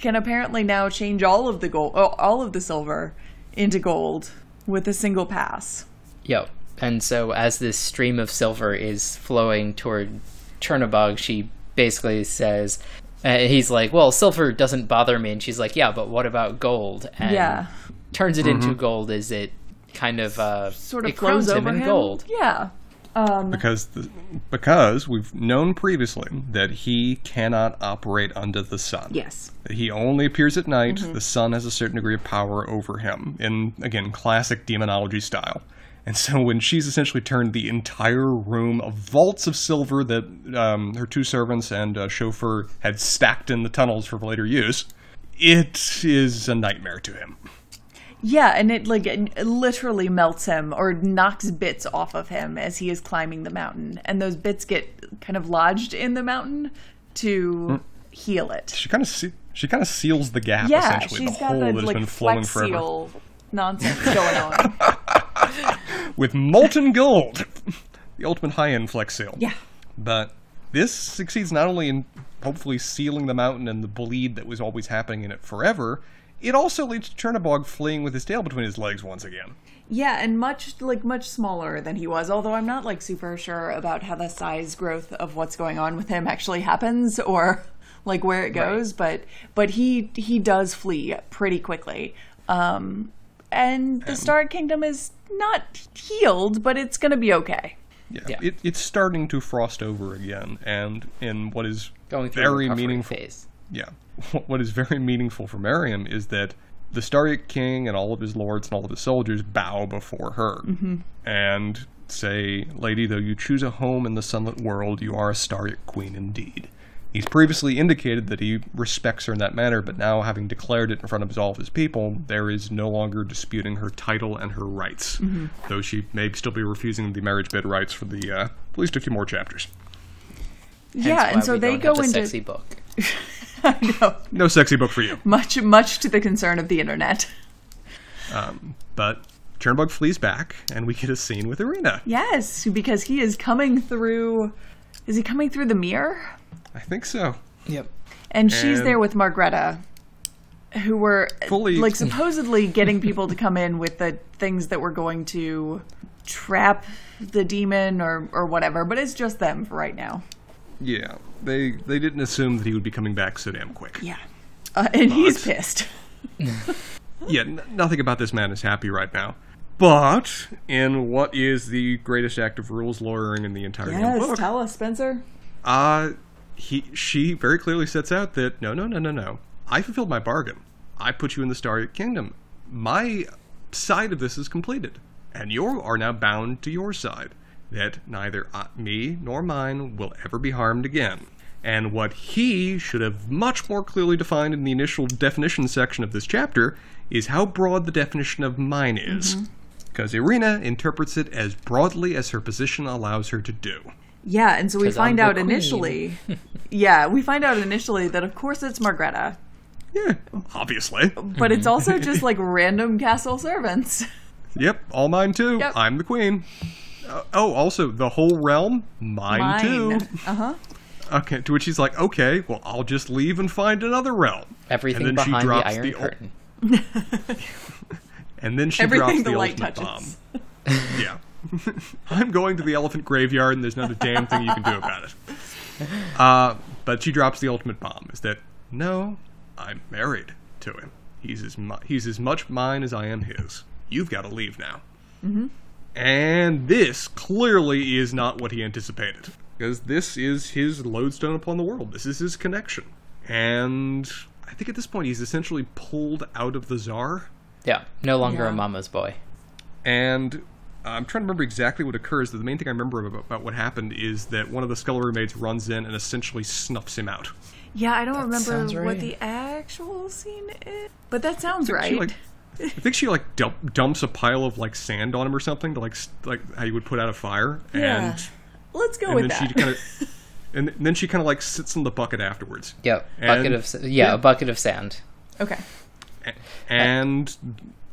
can apparently now change all of the gold oh, all of the silver into gold with a single pass. Yep. And so as this stream of silver is flowing toward Chernobog, she basically says, uh, he's like, well, silver doesn't bother me. And she's like, yeah, but what about gold? And Yeah. turns it into gold as it kind of, uh, Sort of it flows crowns over him in him. gold. Yeah. Um Because the, because we've known previously that he cannot operate under the sun. yes. He only appears at night. Mm-hmm. The sun has a certain degree of power over him, in again classic demonology style. And so, when she's essentially turned the entire room of vaults of silver that um, her two servants and uh, chauffeur had stacked in the tunnels for later use, it is a nightmare to him. Yeah, and it like it literally melts him or knocks bits off of him as he is climbing the mountain, and those bits get kind of lodged in the mountain to hmm. heal it. She kind of se- she kind of seals the gap Yeah, essentially, she's the got hole the that has like been flowing flex forever seal nonsense going on. with molten gold, the ultimate high-end flex seal. yeah, But this succeeds not only in hopefully sealing the mountain and the bleed that was always happening in it forever, it also leads to Chernobog fleeing with his tail between his legs once again. yeah, and much like much smaller than he was. Although I'm not like super sure about how the size growth of what's going on with him actually happens or like where it goes. But but he he does flee pretty quickly. Um, and the Star Kingdom is not healed, but it's gonna be okay. Yeah, Yeah. It, it's starting to frost over again, and in what is Going through a very meaningful. phase. Yeah, what is very meaningful for Miryem is that the Staryk King and all of his lords and all of his soldiers bow before her and say, "Lady, though you choose a home in the sunlit world, you are a Staryk Queen indeed." He's previously indicated that he respects her in that manner, but now, having declared it in front of all of his people, there is no longer disputing her title and her rights. Though she may still be refusing the marriage bed rights for the uh, at least a few more chapters. Hence yeah, why and so we they don't go have the into sexy book. I know, No sexy book for you. much much to the concern of the internet. Um, but Chernobog flees back, and we get a scene with Irina. Yes, because he is coming through. Is he coming through the mirror? I think so. Yep. And she's And- there with Magreta, who were Fully- like supposedly getting people to come in with the things that were going to trap the demon or or whatever. But it's just them for right now. Yeah, they they didn't assume that he would be coming back so damn quick. Yeah, uh, and he's pissed. Yeah, n- nothing about this man is happy right now. But in what is the greatest act of rules lawyering in the entire damn book, tell us, Spencer. uh, he she very clearly sets out that no, no, no, no, no. I fulfilled my bargain. I put you in the Staryk Kingdom. My side of this is completed, and you are now bound to your side. That neither uh, me nor mine will ever be harmed again. And what he should have much more clearly defined in the initial definition section of this chapter is how broad the definition of mine is. Because Irina interprets it as broadly as her position allows her to do. Yeah, and so we find out queen. initially. yeah, we find out initially that of course it's Magreta, Yeah, obviously. but it's also just like random castle servants. Yep, all mine too. Yep. I'm the queen. Uh, oh, also the whole realm, mine, too. Uh huh. Okay, to which he's like, okay, well, I'll just leave and find another realm. Everything and then she behind the drops Iron the, ul- Curtain. and then she Everything drops the the light ultimate touches. bomb. Yeah, I'm going to the elephant graveyard, and there's not a damn thing you can do about it. Uh, but she drops the ultimate bomb: is that no, I'm married to him. He's as mu- he's as much mine as I am his. You've got to leave now. And this clearly is not what he anticipated. Because this is his lodestone upon the world. This is his connection. And I think at this point he's essentially pulled out of the czar. Yeah, no longer Yeah. a mama's boy. And uh, I'm trying to remember exactly what occurs. The main thing I remember about, about what happened is that one of the scullery maids runs in and essentially snuffs him out. Yeah, I don't remember sounds what right. the actual scene is, but that sounds She, right. like, I think she like dump, dumps a pile of like sand on him or something to like like how you would put out a fire. yeah. And Let's go and with then that. she kind of and then she kind of like sits in the bucket afterwards. Yep, bucket And- of s- yeah, a bucket of sand. okay. and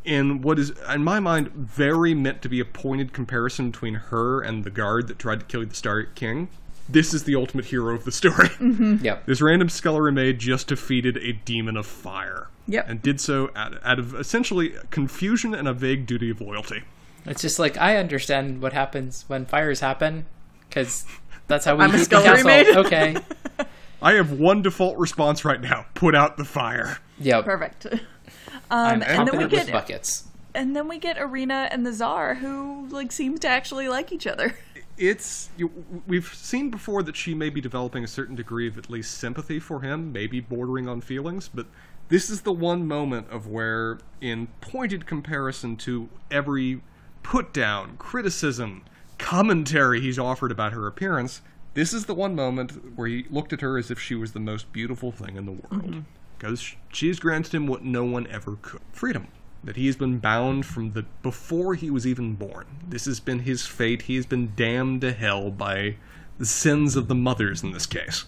in what is in my mind very meant to be a pointed comparison between her and the guard that tried to kill the Star King. This is the ultimate hero of the story. Yep. this random scullery maid just defeated a demon of fire. Yep. And did so out, out of essentially confusion and a vague duty of loyalty. It's just like I understand what happens when fires happen because that's how we I'm a the scullery castle. maid. Okay. I have one default response right now: put out the fire. Yep. Perfect. I'm Um, and then we get buckets. and then we get Irina and the Czar, who like seem to actually like each other. it's you, we've seen before that she may be developing a certain degree of at least sympathy for him, maybe bordering on feelings, but this is the one moment of where, in pointed comparison to every put down, criticism, commentary he's offered about her appearance, this is the one moment where he looked at her as if she was the most beautiful thing in the world. Mm-hmm. Because she's granted him what no one ever could freedom that he has been bound from the before he was even born. This has been his fate. He has been damned to hell by the sins of the mothers in this case.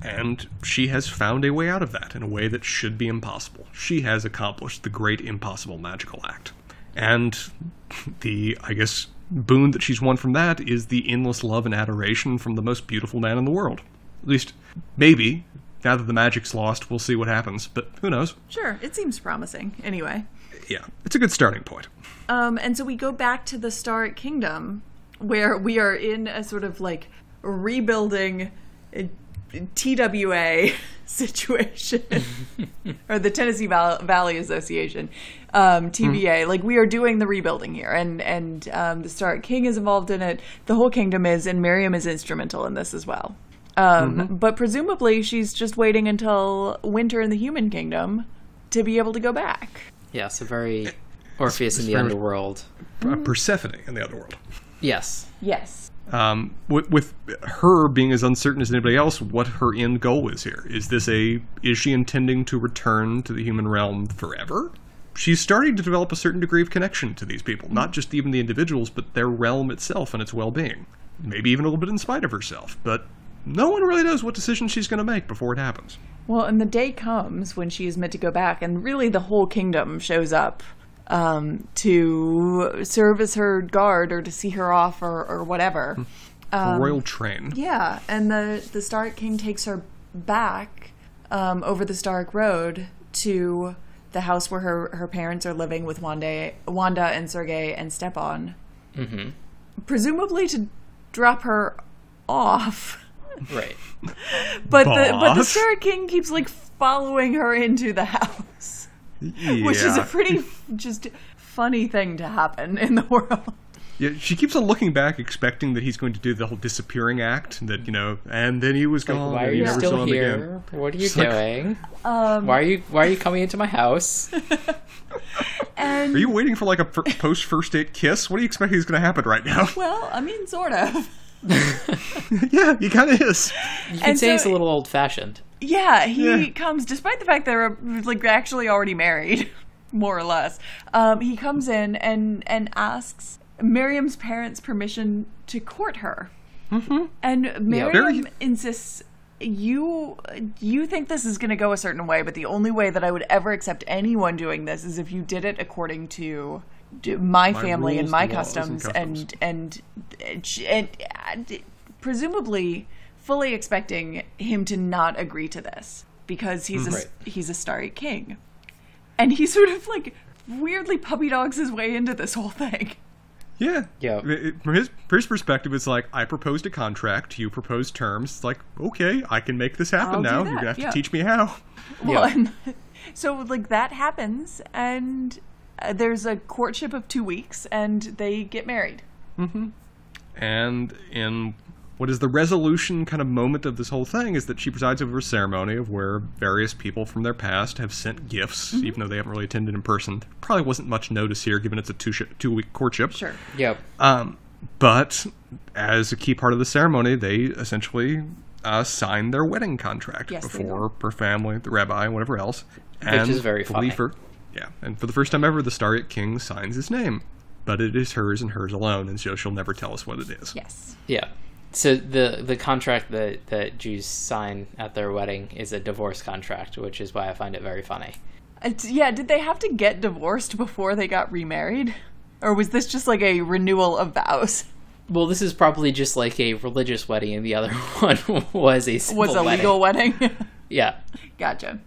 And she has found a way out of that in a way that should be impossible. She has accomplished the great impossible magical act. And the, I guess, boon that she's won from that is the endless love and adoration from the most beautiful man in the world. At least, maybe. Now that the magic's lost, we'll see what happens, but who knows? Sure, it seems promising. Anyway, Yeah, it's a good starting point. um, and so we go back to the Staryk Kingdom, where we are in a sort of like rebuilding TWA situation, or the Tennessee Valley Association, um, TVA. Like we are doing the rebuilding here, and and um, the Staryk King is involved in it. The whole kingdom is, and Miryem is instrumental in this as well. Um, But presumably, she's just waiting until winter in the human kingdom to be able to go back. Yeah, so very Orpheus in the underworld. Uh, Persephone in the underworld. Yes. Yes. Um, with, with her being as uncertain as anybody else, what her end goal is here. Is this a is she intending to return to the human realm forever? She's starting to develop a certain degree of connection to these people, not just even the individuals, but their realm itself and its well-being. Maybe even a little bit in spite of herself, but no one really knows what decision she's going to make before it happens. Well, and the day comes when she is meant to go back, and really the whole kingdom shows up um, to serve as her guard or to see her off or, or whatever. A royal train. Yeah, and the the Staryk King takes her back um, over the Staryk Road to the house where her, her parents are living with Wanda, Wanda and Sergey and Stepon. Mm-hmm. Presumably to drop her off. Right. But the but the Boss? Staryk King keeps like following her into the house, Yeah. which is a pretty just funny thing to happen in the world. Yeah, she keeps on looking back, expecting that he's going to do the whole disappearing act. That you know, and then he was Like, gone. why are and you never still saw him here? again. What are you It's like- doing? Um, why are you Why are you coming into my house? And Are you waiting for like a post first date kiss? What do you expect is going to happen right now? well, I mean, sort of. yeah, he kind of is. You can And say so- he's a little old fashioned. Yeah, he Yeah. comes despite the fact they're like actually already married, more or less. Um, he comes in and and asks Miryem's parents permission to court her, mm-hmm. and Miryem Very- insists. You you think this is going to go a certain way, but the only way that I would ever accept anyone doing this is if you did it according to d- my, My family and my laws, and customs, customs. and and and, and, uh, and presumably fully expecting him to not agree to this because he's a mm-hmm. Right. he's a Staryk king, and he sort of like weirdly puppy dogs his way into this whole thing. Yeah. Yeah. It- it- From his, from his perspective, it's like, I proposed a contract, you proposed terms. It's like, okay, I can make this happen I'll now. You're going to have yeah. to teach me how. Well, Yeah. and so like that happens, and uh, there's a courtship of two weeks, and they get married. And in what is the resolution kind of moment of this whole thing is that she presides over a ceremony of where various people from their past have sent gifts, Mm-hmm. even though they haven't really attended in person. There probably wasn't much notice here, given it's a two sh- two week courtship. Sure. Yep. Um, but as a key part of the ceremony, they essentially uh, sign their wedding contract Yes, before her family, the rabbi, and whatever else. Which and is very fully funny. For, yeah, and for the first time ever, the Staryk King signs his name, but it is hers and hers alone, and so she'll never tell us what it is. Yes. Yeah. So the the contract that that Jews sign at their wedding is a divorce contract, which is why I find it very funny. Uh, it's, yeah. Did they have to get divorced before they got remarried, or was this just like a renewal of vows? Well, this is probably just like a religious wedding, and the other one was a civil Was a wedding. legal wedding? Yeah. gotcha.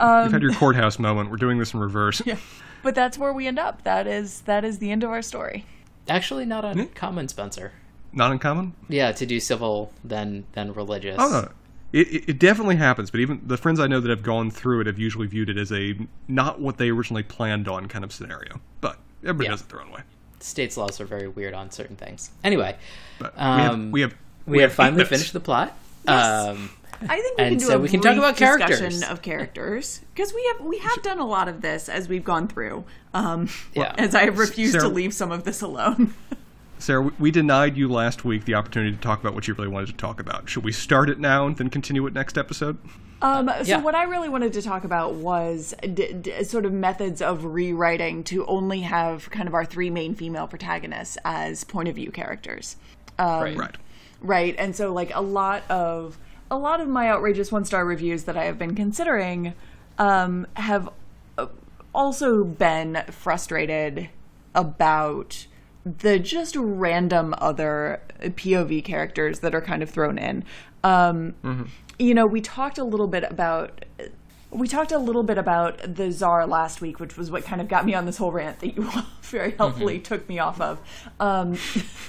You've had your courthouse moment. We're doing this in reverse. Um, Yeah. But that's where we end up. That is that is the end of our story. Actually, not uncommon, Spencer. Not uncommon. Yeah, to do civil then then religious. Oh no. It, it, it definitely happens, but even the friends I know that have gone through it have usually viewed it as a not what they originally planned on kind of scenario. But everybody Yeah. does it their own way. States laws are very weird on certain things. Anyway, But Um, we have we, have eight finally minutes. finished the plot. Yes. Um, I think we And can do so a we can talk brief about discussion characters. of characters because we have we have done a lot of this as we've gone through. Um, Yeah. As I have refused to leave some of this alone. Sarah, we, we denied you last week the opportunity to talk about what you really wanted to talk about. Should we start it now and then continue it next episode? Um, so Yeah. what I really wanted to talk about was d- d- sort of methods of rewriting to only have kind of our three main female protagonists as point of view characters. right. Right. right and so like a lot of a lot of my outrageous one star reviews that i have been considering um, have uh, also been frustrated about the just random other pov characters that are kind of thrown in. Um, you know we talked a little bit about we talked a little bit about the czar last week which was what kind of got me on this whole rant that you very helpfully took me off of. Um,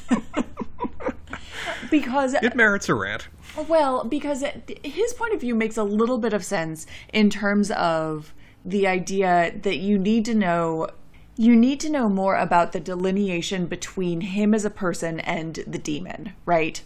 because It merits a rant. Well, because it, his point of view makes a little bit of sense in terms of the idea that you need to know you need to know more about the delineation between him as a person and the demon, right?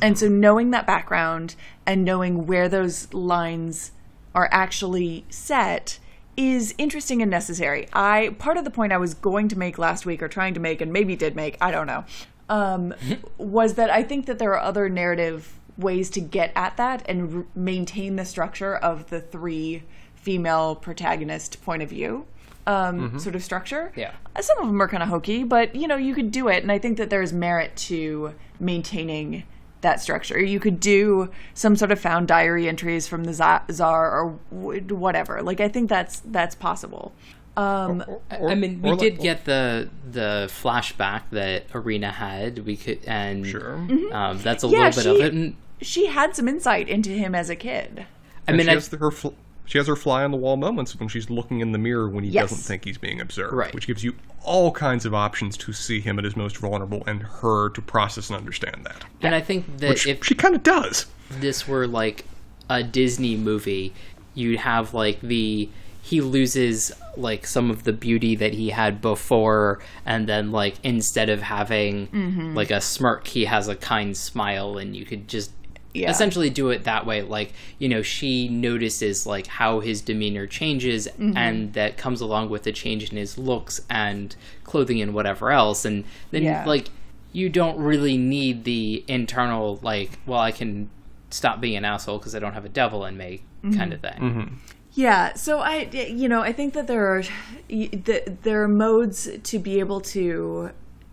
And so knowing that background and knowing where those lines are actually set is interesting and necessary. I part of the point I was going to make last week or trying to make and maybe did make, I don't know. um, was that I think that there are other narrative ways to get at that and r- maintain the structure of the three female protagonist point of view um, sort of structure. Yeah. Uh, Some of them are kind of hokey, but you know, you could do it, and I think that there's merit to maintaining that structure. You could do some sort of found diary entries from the czar or w- whatever. Like I think that's that's possible. Um, I mean, we or did like- get the the flashback that Irina had. We could, and Sure. um, that's a Yeah, little bit of it. And, she had some insight into him as a kid. I And mean, she I, has the- her fl- she has her fly on the wall moments when she's looking in the mirror when he Yes. doesn't think he's being observed, Right. which gives you all kinds of options to see him at his most vulnerable and her to process and understand that. and I think that Which if she kind of does. this were like a Disney movie, you'd have like the he loses like some of the beauty that he had before and then like instead of having Mm-hmm. like a smirk he has a kind smile and you could just Yeah. essentially do it that way like you know she notices like how his demeanor changes Mm-hmm. and that comes along with the change in his looks and clothing and whatever else and then Yeah. like you don't really need the internal like well i can stop being an asshole because i don't have a devil in me Mm-hmm. kind of thing Yeah, so I, you know, I think that there are that there are modes to be able to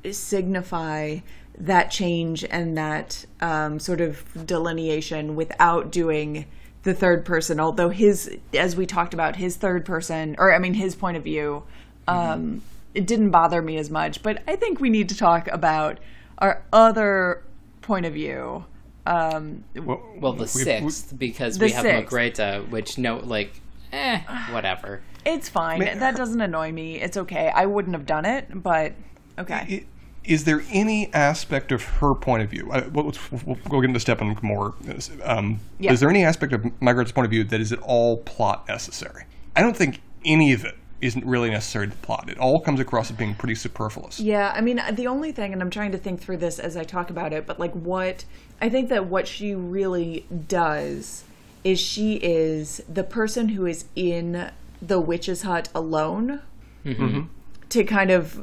signify that change and that um, sort of delineation without doing the third person. Although his, as we talked about, his third person, or I mean, his point of view, um, it didn't bother me as much. But I think we need to talk about our other point of view. Um, Well, well the we- we- sixth because The we have sixth. Magreta which no like eh whatever it's fine. Man, that doesn't annoy me. It's okay. I wouldn't have done it, but okay. i- is there any aspect of her point of view? Uh, we'll, we'll, we'll go get into Stepon more. Um, Yeah. Is there any aspect of Margaret's point of view that is at all plot necessary? I don't think any of it isn't really necessary to the plot. It all comes across as being pretty superfluous. Yeah, I mean, the only thing, and I'm trying to think through this as I talk about it, but like what I think that what she really does is she is the person who is in the witch's hut alone to kind of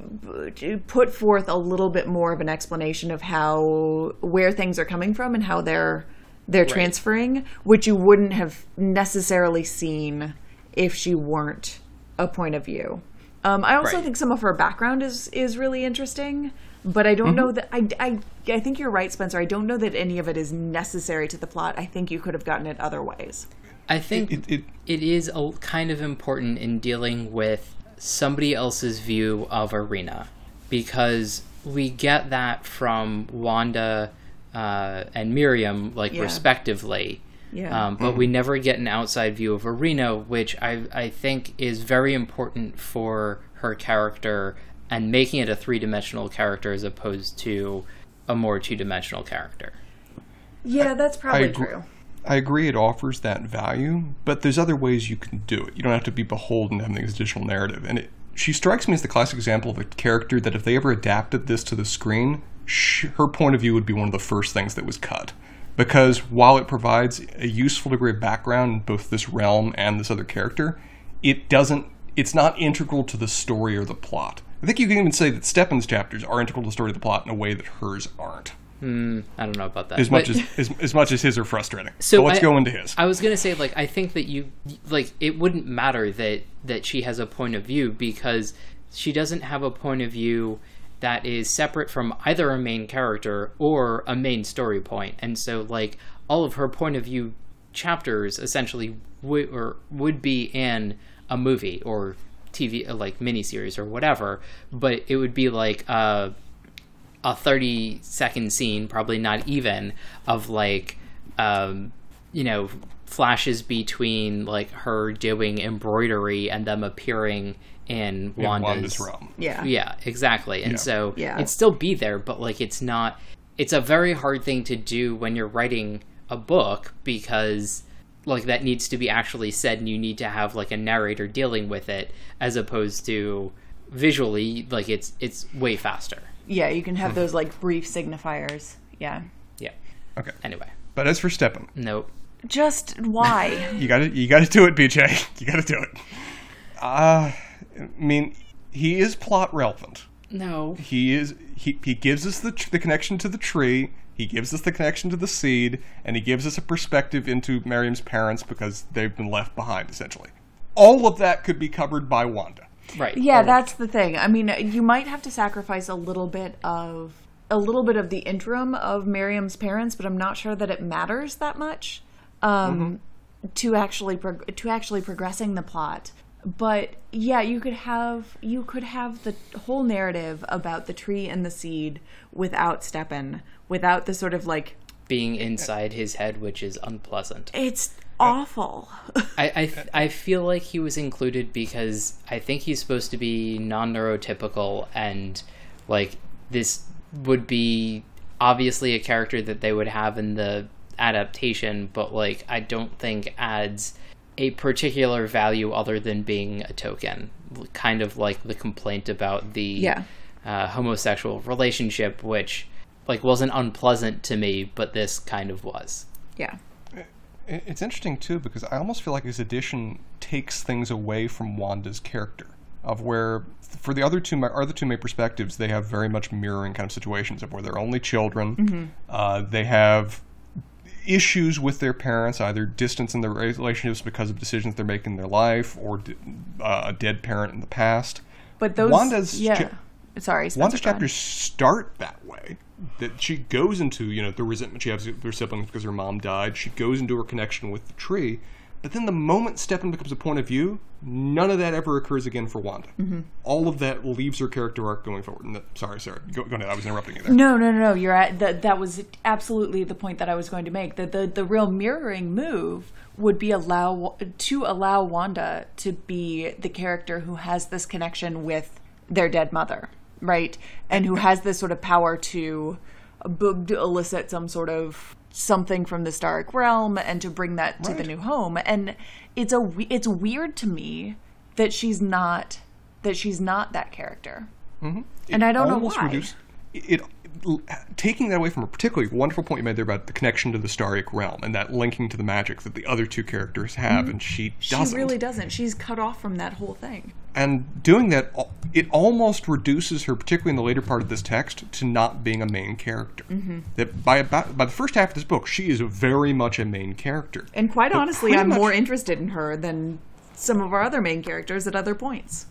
put forth a little bit more of an explanation of how where things are coming from and how they're they're transferring, which you wouldn't have necessarily seen if she weren't a point of view. Um, I also Right. think some of her background is is really interesting, but I don't know that I, I I think you're right, Spencer. I don't know that any of it is necessary to the plot. I think you could have gotten it other ways. i think It, it, it is a, kind of important in dealing with somebody else's view of Irina because we get that from Wanda uh, and Miryem, like Yeah. respectively. Yeah. Um, but we never get an outside view of Irina, which I, I think is very important for her character and making it a three dimensional character as opposed to a more two dimensional character. Yeah, that's probably agree- true. I agree it offers that value, but there's other ways you can do it. You don't have to be beholden to having this additional narrative. And it, she strikes me as the classic example of a character that if they ever adapted this to the screen, her point of view would be one of the first things that was cut. Because while it provides a useful degree of background in both this realm and this other character, it doesn't. It's not integral to the story or the plot. I think you can even say that Stepon's chapters are integral to the story of the plot in a way that hers aren't. I don't know about that. As much But- as, as as much as his are frustrating. So So let's I- go into his. I was gonna say like I think that you like it wouldn't matter that that she has a point of view because she doesn't have a point of view that is separate from either a main character or a main story point, and so like all of her point of view chapters essentially would or would be in a movie or TV like miniseries or whatever, but it would be like uh a 30 second scene, probably not even, of like, um, you know, flashes between like her doing embroidery and them appearing in in Wanda's, room. Yeah. Yeah, exactly. And Yeah. so Yeah. it'd still be there, but like it's not. It's a very hard thing to do when you're writing a book because like that needs to be actually said, and you need to have like a narrator dealing with it, as opposed to visually. Like it's it's way faster. Yeah, you can have those like brief signifiers. Yeah. Yeah. Okay. Anyway, But as for Stepon, nope. Just why? you got to you got to do it, BJ. You got to do it. Uh, I mean, he is plot relevant. No. He is he, he gives us the tr- the connection to the tree. He gives us the connection to the seed, and he gives us a perspective into Miryem's parents because they've been left behind, essentially. All of that could be covered by Wanda. Right. Yeah, that's the thing. I mean, you might have to sacrifice a little bit of a little bit of the interim of Miryem's parents, but I'm not sure that it matters that much um, to actually prog- to actually progressing the plot. But yeah, you could have you could have the whole narrative about the tree and the seed without Stepon, without the sort of like being inside his head, which is unpleasant. it's awful. I I feel like he was included because I think he's supposed to be non neurotypical and like this would be obviously a character that they would have in the adaptation, but like I don't think adds a particular value other than being a token. Kind of like the complaint about the Yeah. uh, homosexual relationship, which like wasn't unpleasant to me, but this kind of was. yeah. It's interesting too because I almost feel like his edition takes things away from Wanda's character. Of where, for the other two, ma- other two main perspectives, they have very much mirroring kind of situations of where they're only children. Uh, they have issues with their parents, either distance in their relationships because of decisions they're making in their life, or uh, a dead parent in the past. But those Wanda's yeah. cha- Sorry, Spencer, Wanda's chapters start that way. That she goes into, you know, the resentment she has with her siblings because her mom died. She goes into her connection with the tree. But then the moment Stepon becomes a point of view, none of that ever occurs again for Wanda. Mm-hmm. All of that leaves her character arc going forward. That- sorry, Sarah. Go, go ahead. I was interrupting you there. No, no, no, no. You're at that. That was absolutely the point that I was going to make. That the the real mirroring move would be allow to allow Wanda to be the character who has this connection with their dead mother, right? And who has this sort of power to b- elicit some sort of something from the Staryk realm and to bring that to the new home. And it's a it's weird to me that she's not that she's not that character. Mm-hmm. And I don't know why. reduce- it, it- taking that away from a particularly wonderful point you made there about the connection to the Staryk realm and that linking to the magic that the other two characters have, and she Mm-hmm. She doesn't. She really doesn't. She's cut off from that whole thing. and doing that it almost reduces her particularly in the later part of this text to not being a main character Mm-hmm. that by about by the first half of this book she is very much a main character And quite But honestly, I'm much- more interested in her than some of our other main characters at other points.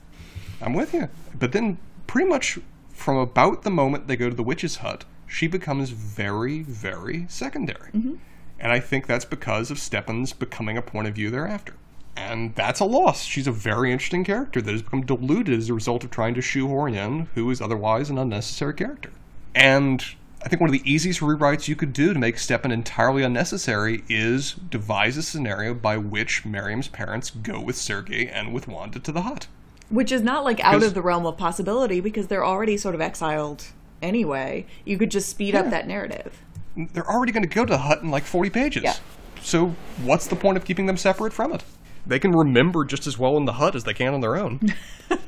i'm with you but then pretty much from about the moment they go to the witch's hut she becomes very very secondary Mm-hmm. and i think that's because of Stepon's becoming a point of view thereafter and that's a loss. She's a very interesting character that has become diluted as a result of trying to shoehorn in who is otherwise an unnecessary character. And I think one of the easiest rewrites you could do to make Stepon entirely unnecessary is devise a scenario by which Miryem's parents go with Sergey and with Wanda to the hut. Which is not like out of the realm of possibility because they're already sort of exiled anyway. You could just speed up that narrative. They're already going to go to the hut in like 40 pages. Yeah. So what's the point of keeping them separate from it? They can remember just as well in the hut as they can on their own.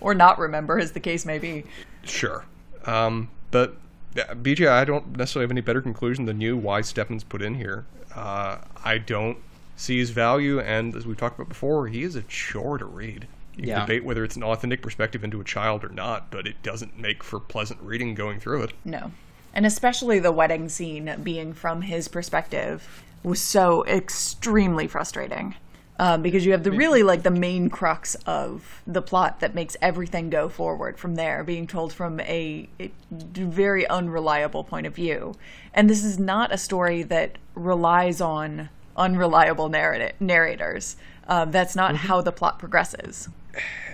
Or not remember, as the case may be. Sure. Um, but yeah, BJ, I don't necessarily have any better conclusion than you why Stepon's put in here. Uh, I don't see his value, and as we've talked about before, he is a chore to read. You Yeah. can debate whether it's an authentic perspective into a child or not, but it doesn't make for pleasant reading going through it. No. And especially the wedding scene being from his perspective was so extremely frustrating. Um, because you have the really like the main crux of the plot that makes everything go forward from there, being told from a, a very unreliable point of view. And this is not a story that relies on unreliable narrators. Um, that's not how the plot progresses.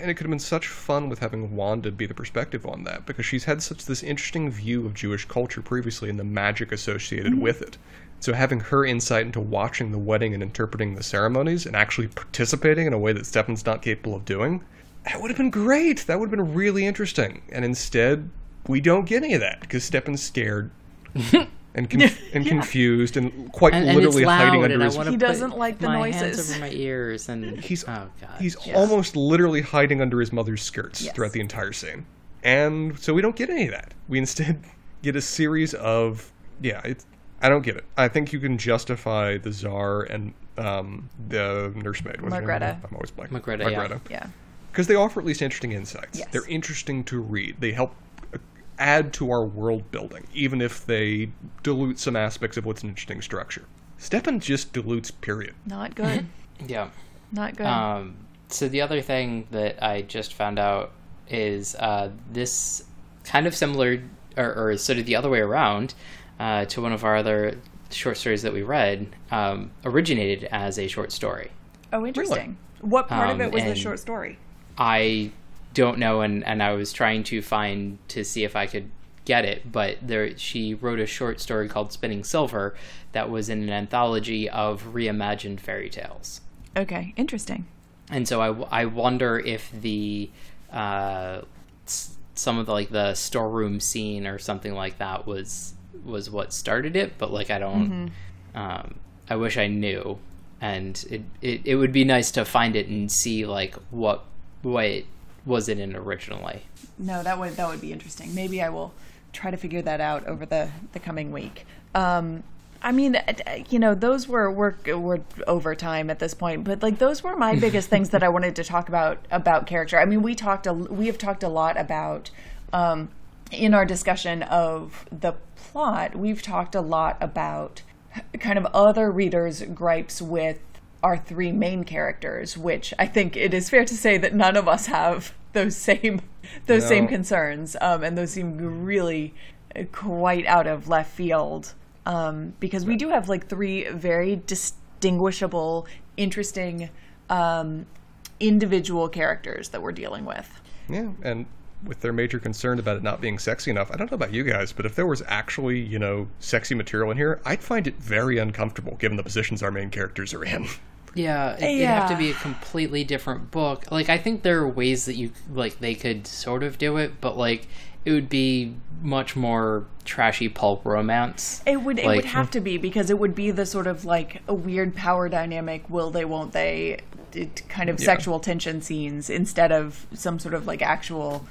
and it could have been such fun with having Wanda be the perspective on that because she's had such this interesting view of Jewish culture previously and the magic associated with it. So having her insight into watching the wedding and interpreting the ceremonies and actually participating in a way that Stepon's not capable of doing, that would have been great. That would have been really interesting. And instead, we don't get any of that because Stepon's scared and conf- and confused and quite And, and literally it's loud, hiding under his want to He doesn't like the my noises. hands over my ears, and He's oh god, he's almost literally hiding under his mother's skirts Yes. throughout the entire scene, and so we don't get any of that. We instead get a series of yeah. It's I don't get it. I think you can justify the czar and um, the nursemaid. What's? Magreta. I'm always blanking. Magreta, yeah. Yeah. Because they offer at least interesting insights. Yes. They're interesting to read. They help add to our world building, even if they dilute some aspects of what's an interesting structure. Stepon just dilutes, period. Not good. Yeah. Not good. Um, so the other thing that I just found out is uh, this kind of similar, or, or sort of the other way around, uh, to one of our other short stories that we read, um, originated as a short story. oh, interesting. What part of Um, it was the short story? I don't know, and, and I was trying to find to see if I could get it, but there she wrote a short story called Spinning Silver that was in an anthology of reimagined fairy tales. Okay, interesting. and so I, I wonder if the uh, some of the like the storeroom scene or something like that was was what started it but like I don't um, I wish I knew and it, it it would be nice to find it and see like what what was it in originally No, that would that would be interesting. Maybe I will try to figure that out over the the coming week. Um, I mean, uh, you know, those were were were overtime at this point, but like those were my biggest things that I wanted to talk about about character. I mean, we talked a we have talked a lot about um, in our discussion of the plot. We've talked a lot about kind of other readers' gripes with our three main characters, which I think it is fair to say that none of us have those same those No. same concerns, um, and those seem really quite out of left field. Um, because we do have like three very distinguishable, interesting um, individual characters that we're dealing with. Yeah, and with their major concern about it not being sexy enough, I don't know about you guys, but if there was actually, you know, sexy material in here, I'd find it very uncomfortable given the positions our main characters are in. Yeah, it, it'd have to be a completely different book. Like I think there are ways that you like they could sort of do it, but like it would be much more trashy pulp romance. It would it would have to be because it would be the sort of like a weird power dynamic. Will they? Won't they? It, kind of Yeah. sexual tension scenes instead of some sort of like actual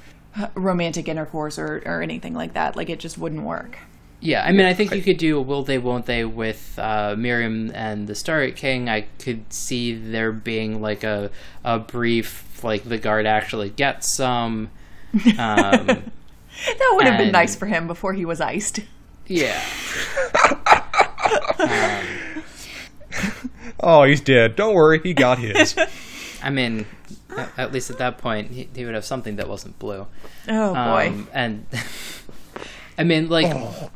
romantic intercourse or or anything like that. Like it just wouldn't work. Yeah, I mean, I think you could do a will they, won't they with uh, Miryem and the Staryk King. I could see there being like a a brief like the guard actually gets some. Um, That would have been nice for him before he was iced. yeah, Oh, he's dead. Don't worry, he got his. I mean, at, at least at that point, he, he would have something that wasn't blue. Oh boy. Um, and I mean, like, Oh.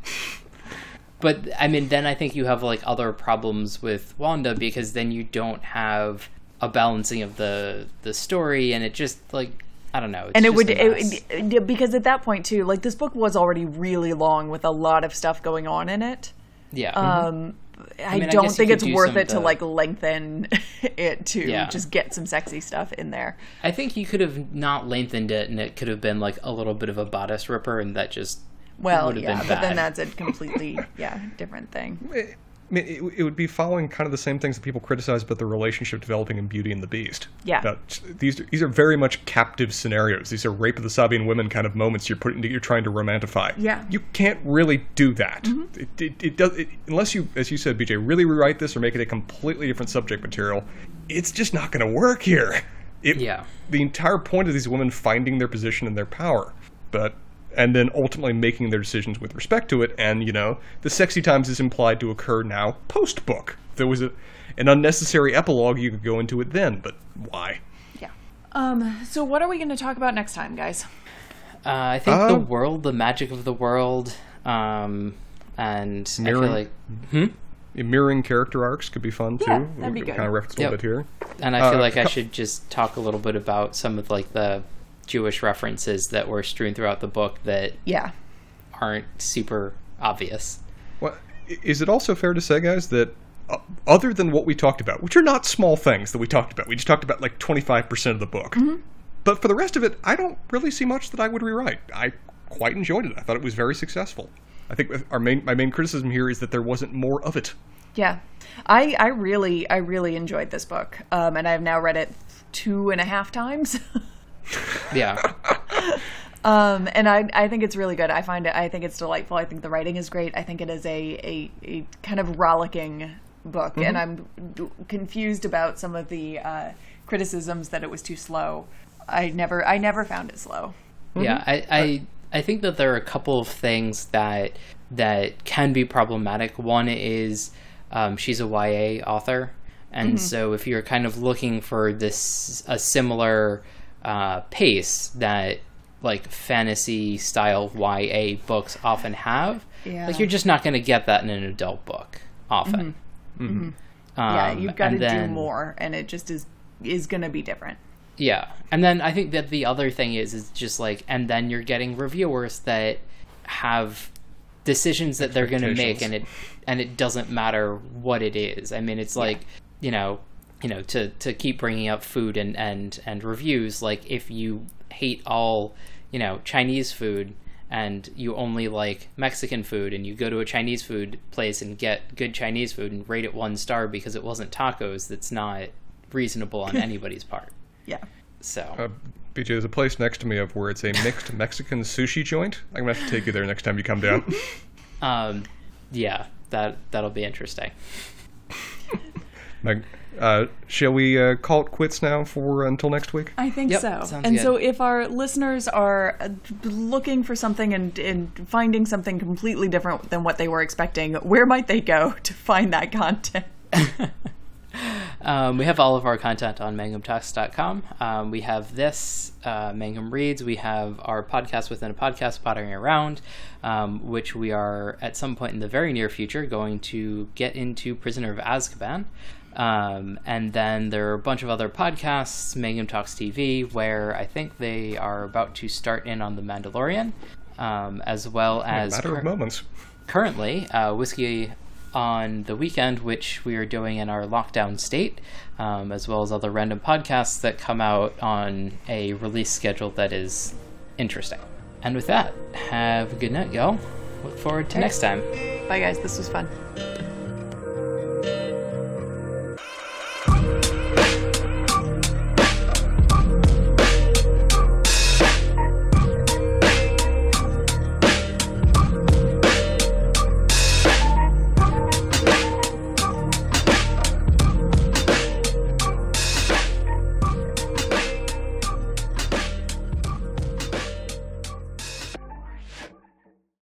but I mean, then I think you have like other problems with Wanda because then you don't have a balancing of the the story, and it just like I don't know. It's and it would it, it- because at that point too, like this book was already really long with a lot of stuff going on in it. yeah. Um, I, mean, don't guess you think it's worth it of to the- like lengthen it to Yeah. just get some sexy stuff in there. I think you could have not lengthened it, and it could have been like a little bit of a bodice ripper, and that just Well, would have yeah, been but then that's a completely yeah different thing. I mean, it, it would be following kind of the same things that people criticize about the relationship developing in Beauty and the Beast. Yeah. About- these these are very much captive scenarios. These are rape of the Sabine women kind of moments you're putting you're trying to romantify. Yeah. You can't really do that. Mm-hmm. It, it, it does it, unless you, as you said, BJ, really rewrite this or make it a completely different subject material. It's just not going to work here. It, Yeah. The entire point of these women finding their position and their power, but and then ultimately making their decisions with respect to it. And you know, the sexy times is implied to occur now post book. There was a, an unnecessary epilogue, you could go into it then, but why? Yeah. Um. So what are we going to talk about next time, guys? Uh, I think the Um, world, the magic of the world, um, and I Mirroring- feel like, hmm? Mirroring character arcs could be fun too. Yeah, that'd be good. kind of reference a little bit here. and I feel Uh, like I should just talk a little bit about some of like the Jewish references that were strewn throughout the book that Yeah. aren't super obvious. Well, is it also fair to say, guys, that uh, other than what we talked about, which are not small things that we talked about, we just talked about like 25% of the book. But for the rest of it, I don't really see much that I would rewrite. I quite enjoyed it. I thought it was very successful. I think our main my main criticism here is that there wasn't more of it. Yeah. I I really I really enjoyed this book. Um. And I've now read it two and a half times. Yeah, Um, and I, I think it's really good. I find it. I think it's delightful. I think the writing is great. I think it is a a, a kind of rollicking book, and I'm d- confused about some of the uh, criticisms that it was too slow. I never I never found it slow. yeah. I, I I think that there are a couple of things that that can be problematic. One is um, she's a YA author, and so if you're kind of looking for this a similar uh, pace that like fantasy style YA books often have, Yeah. like you're just not going to get that in an adult book often. yeah, Um, you've got to then- do more, and it just is is going to be different. Yeah. And then I think that the other thing is is just like and then you're getting reviewers that have decisions that they're going to make and it and it doesn't matter what it is. I mean, it's like, you know, you know, to to keep bringing up food and and and reviews like if you hate all, you know, Chinese food and you only like Mexican food and you go to a Chinese food place and get good Chinese food and rate it 1 star because it wasn't tacos, that's not reasonable on anybody's part. Yeah. So Uh, BJ, there's a place next to me of where it's a mixed Mexican sushi joint. I'm gonna have to take you there next time you come down. Um, yeah, that that'll be interesting. Meg, uh, shall we uh, call it quits now for until next week? I think Yep, so. sounds And good. so, if our listeners are uh, looking for something and, and finding something completely different than what they were expecting, where might they go to find that content? Um, we have all of our content on mangumtalks.com. Um, we have this, uh, Mangum Reads. We have our podcast within a podcast, Pottering Around, um, which we are at some point in the very near future going to get into Prisoner of Azkaban. Um, and then there are a bunch of other podcasts, Mangum Talks TV, where I think they are about to start in on The Mandalorian, um, as well as Matter cur- of moments. currently uh, whiskey on the weekend which we are doing in our lockdown state um, as well as other random podcasts that come out on a release schedule that is interesting and with that have a good night y'all look forward to next time Bye, guys. This was fun.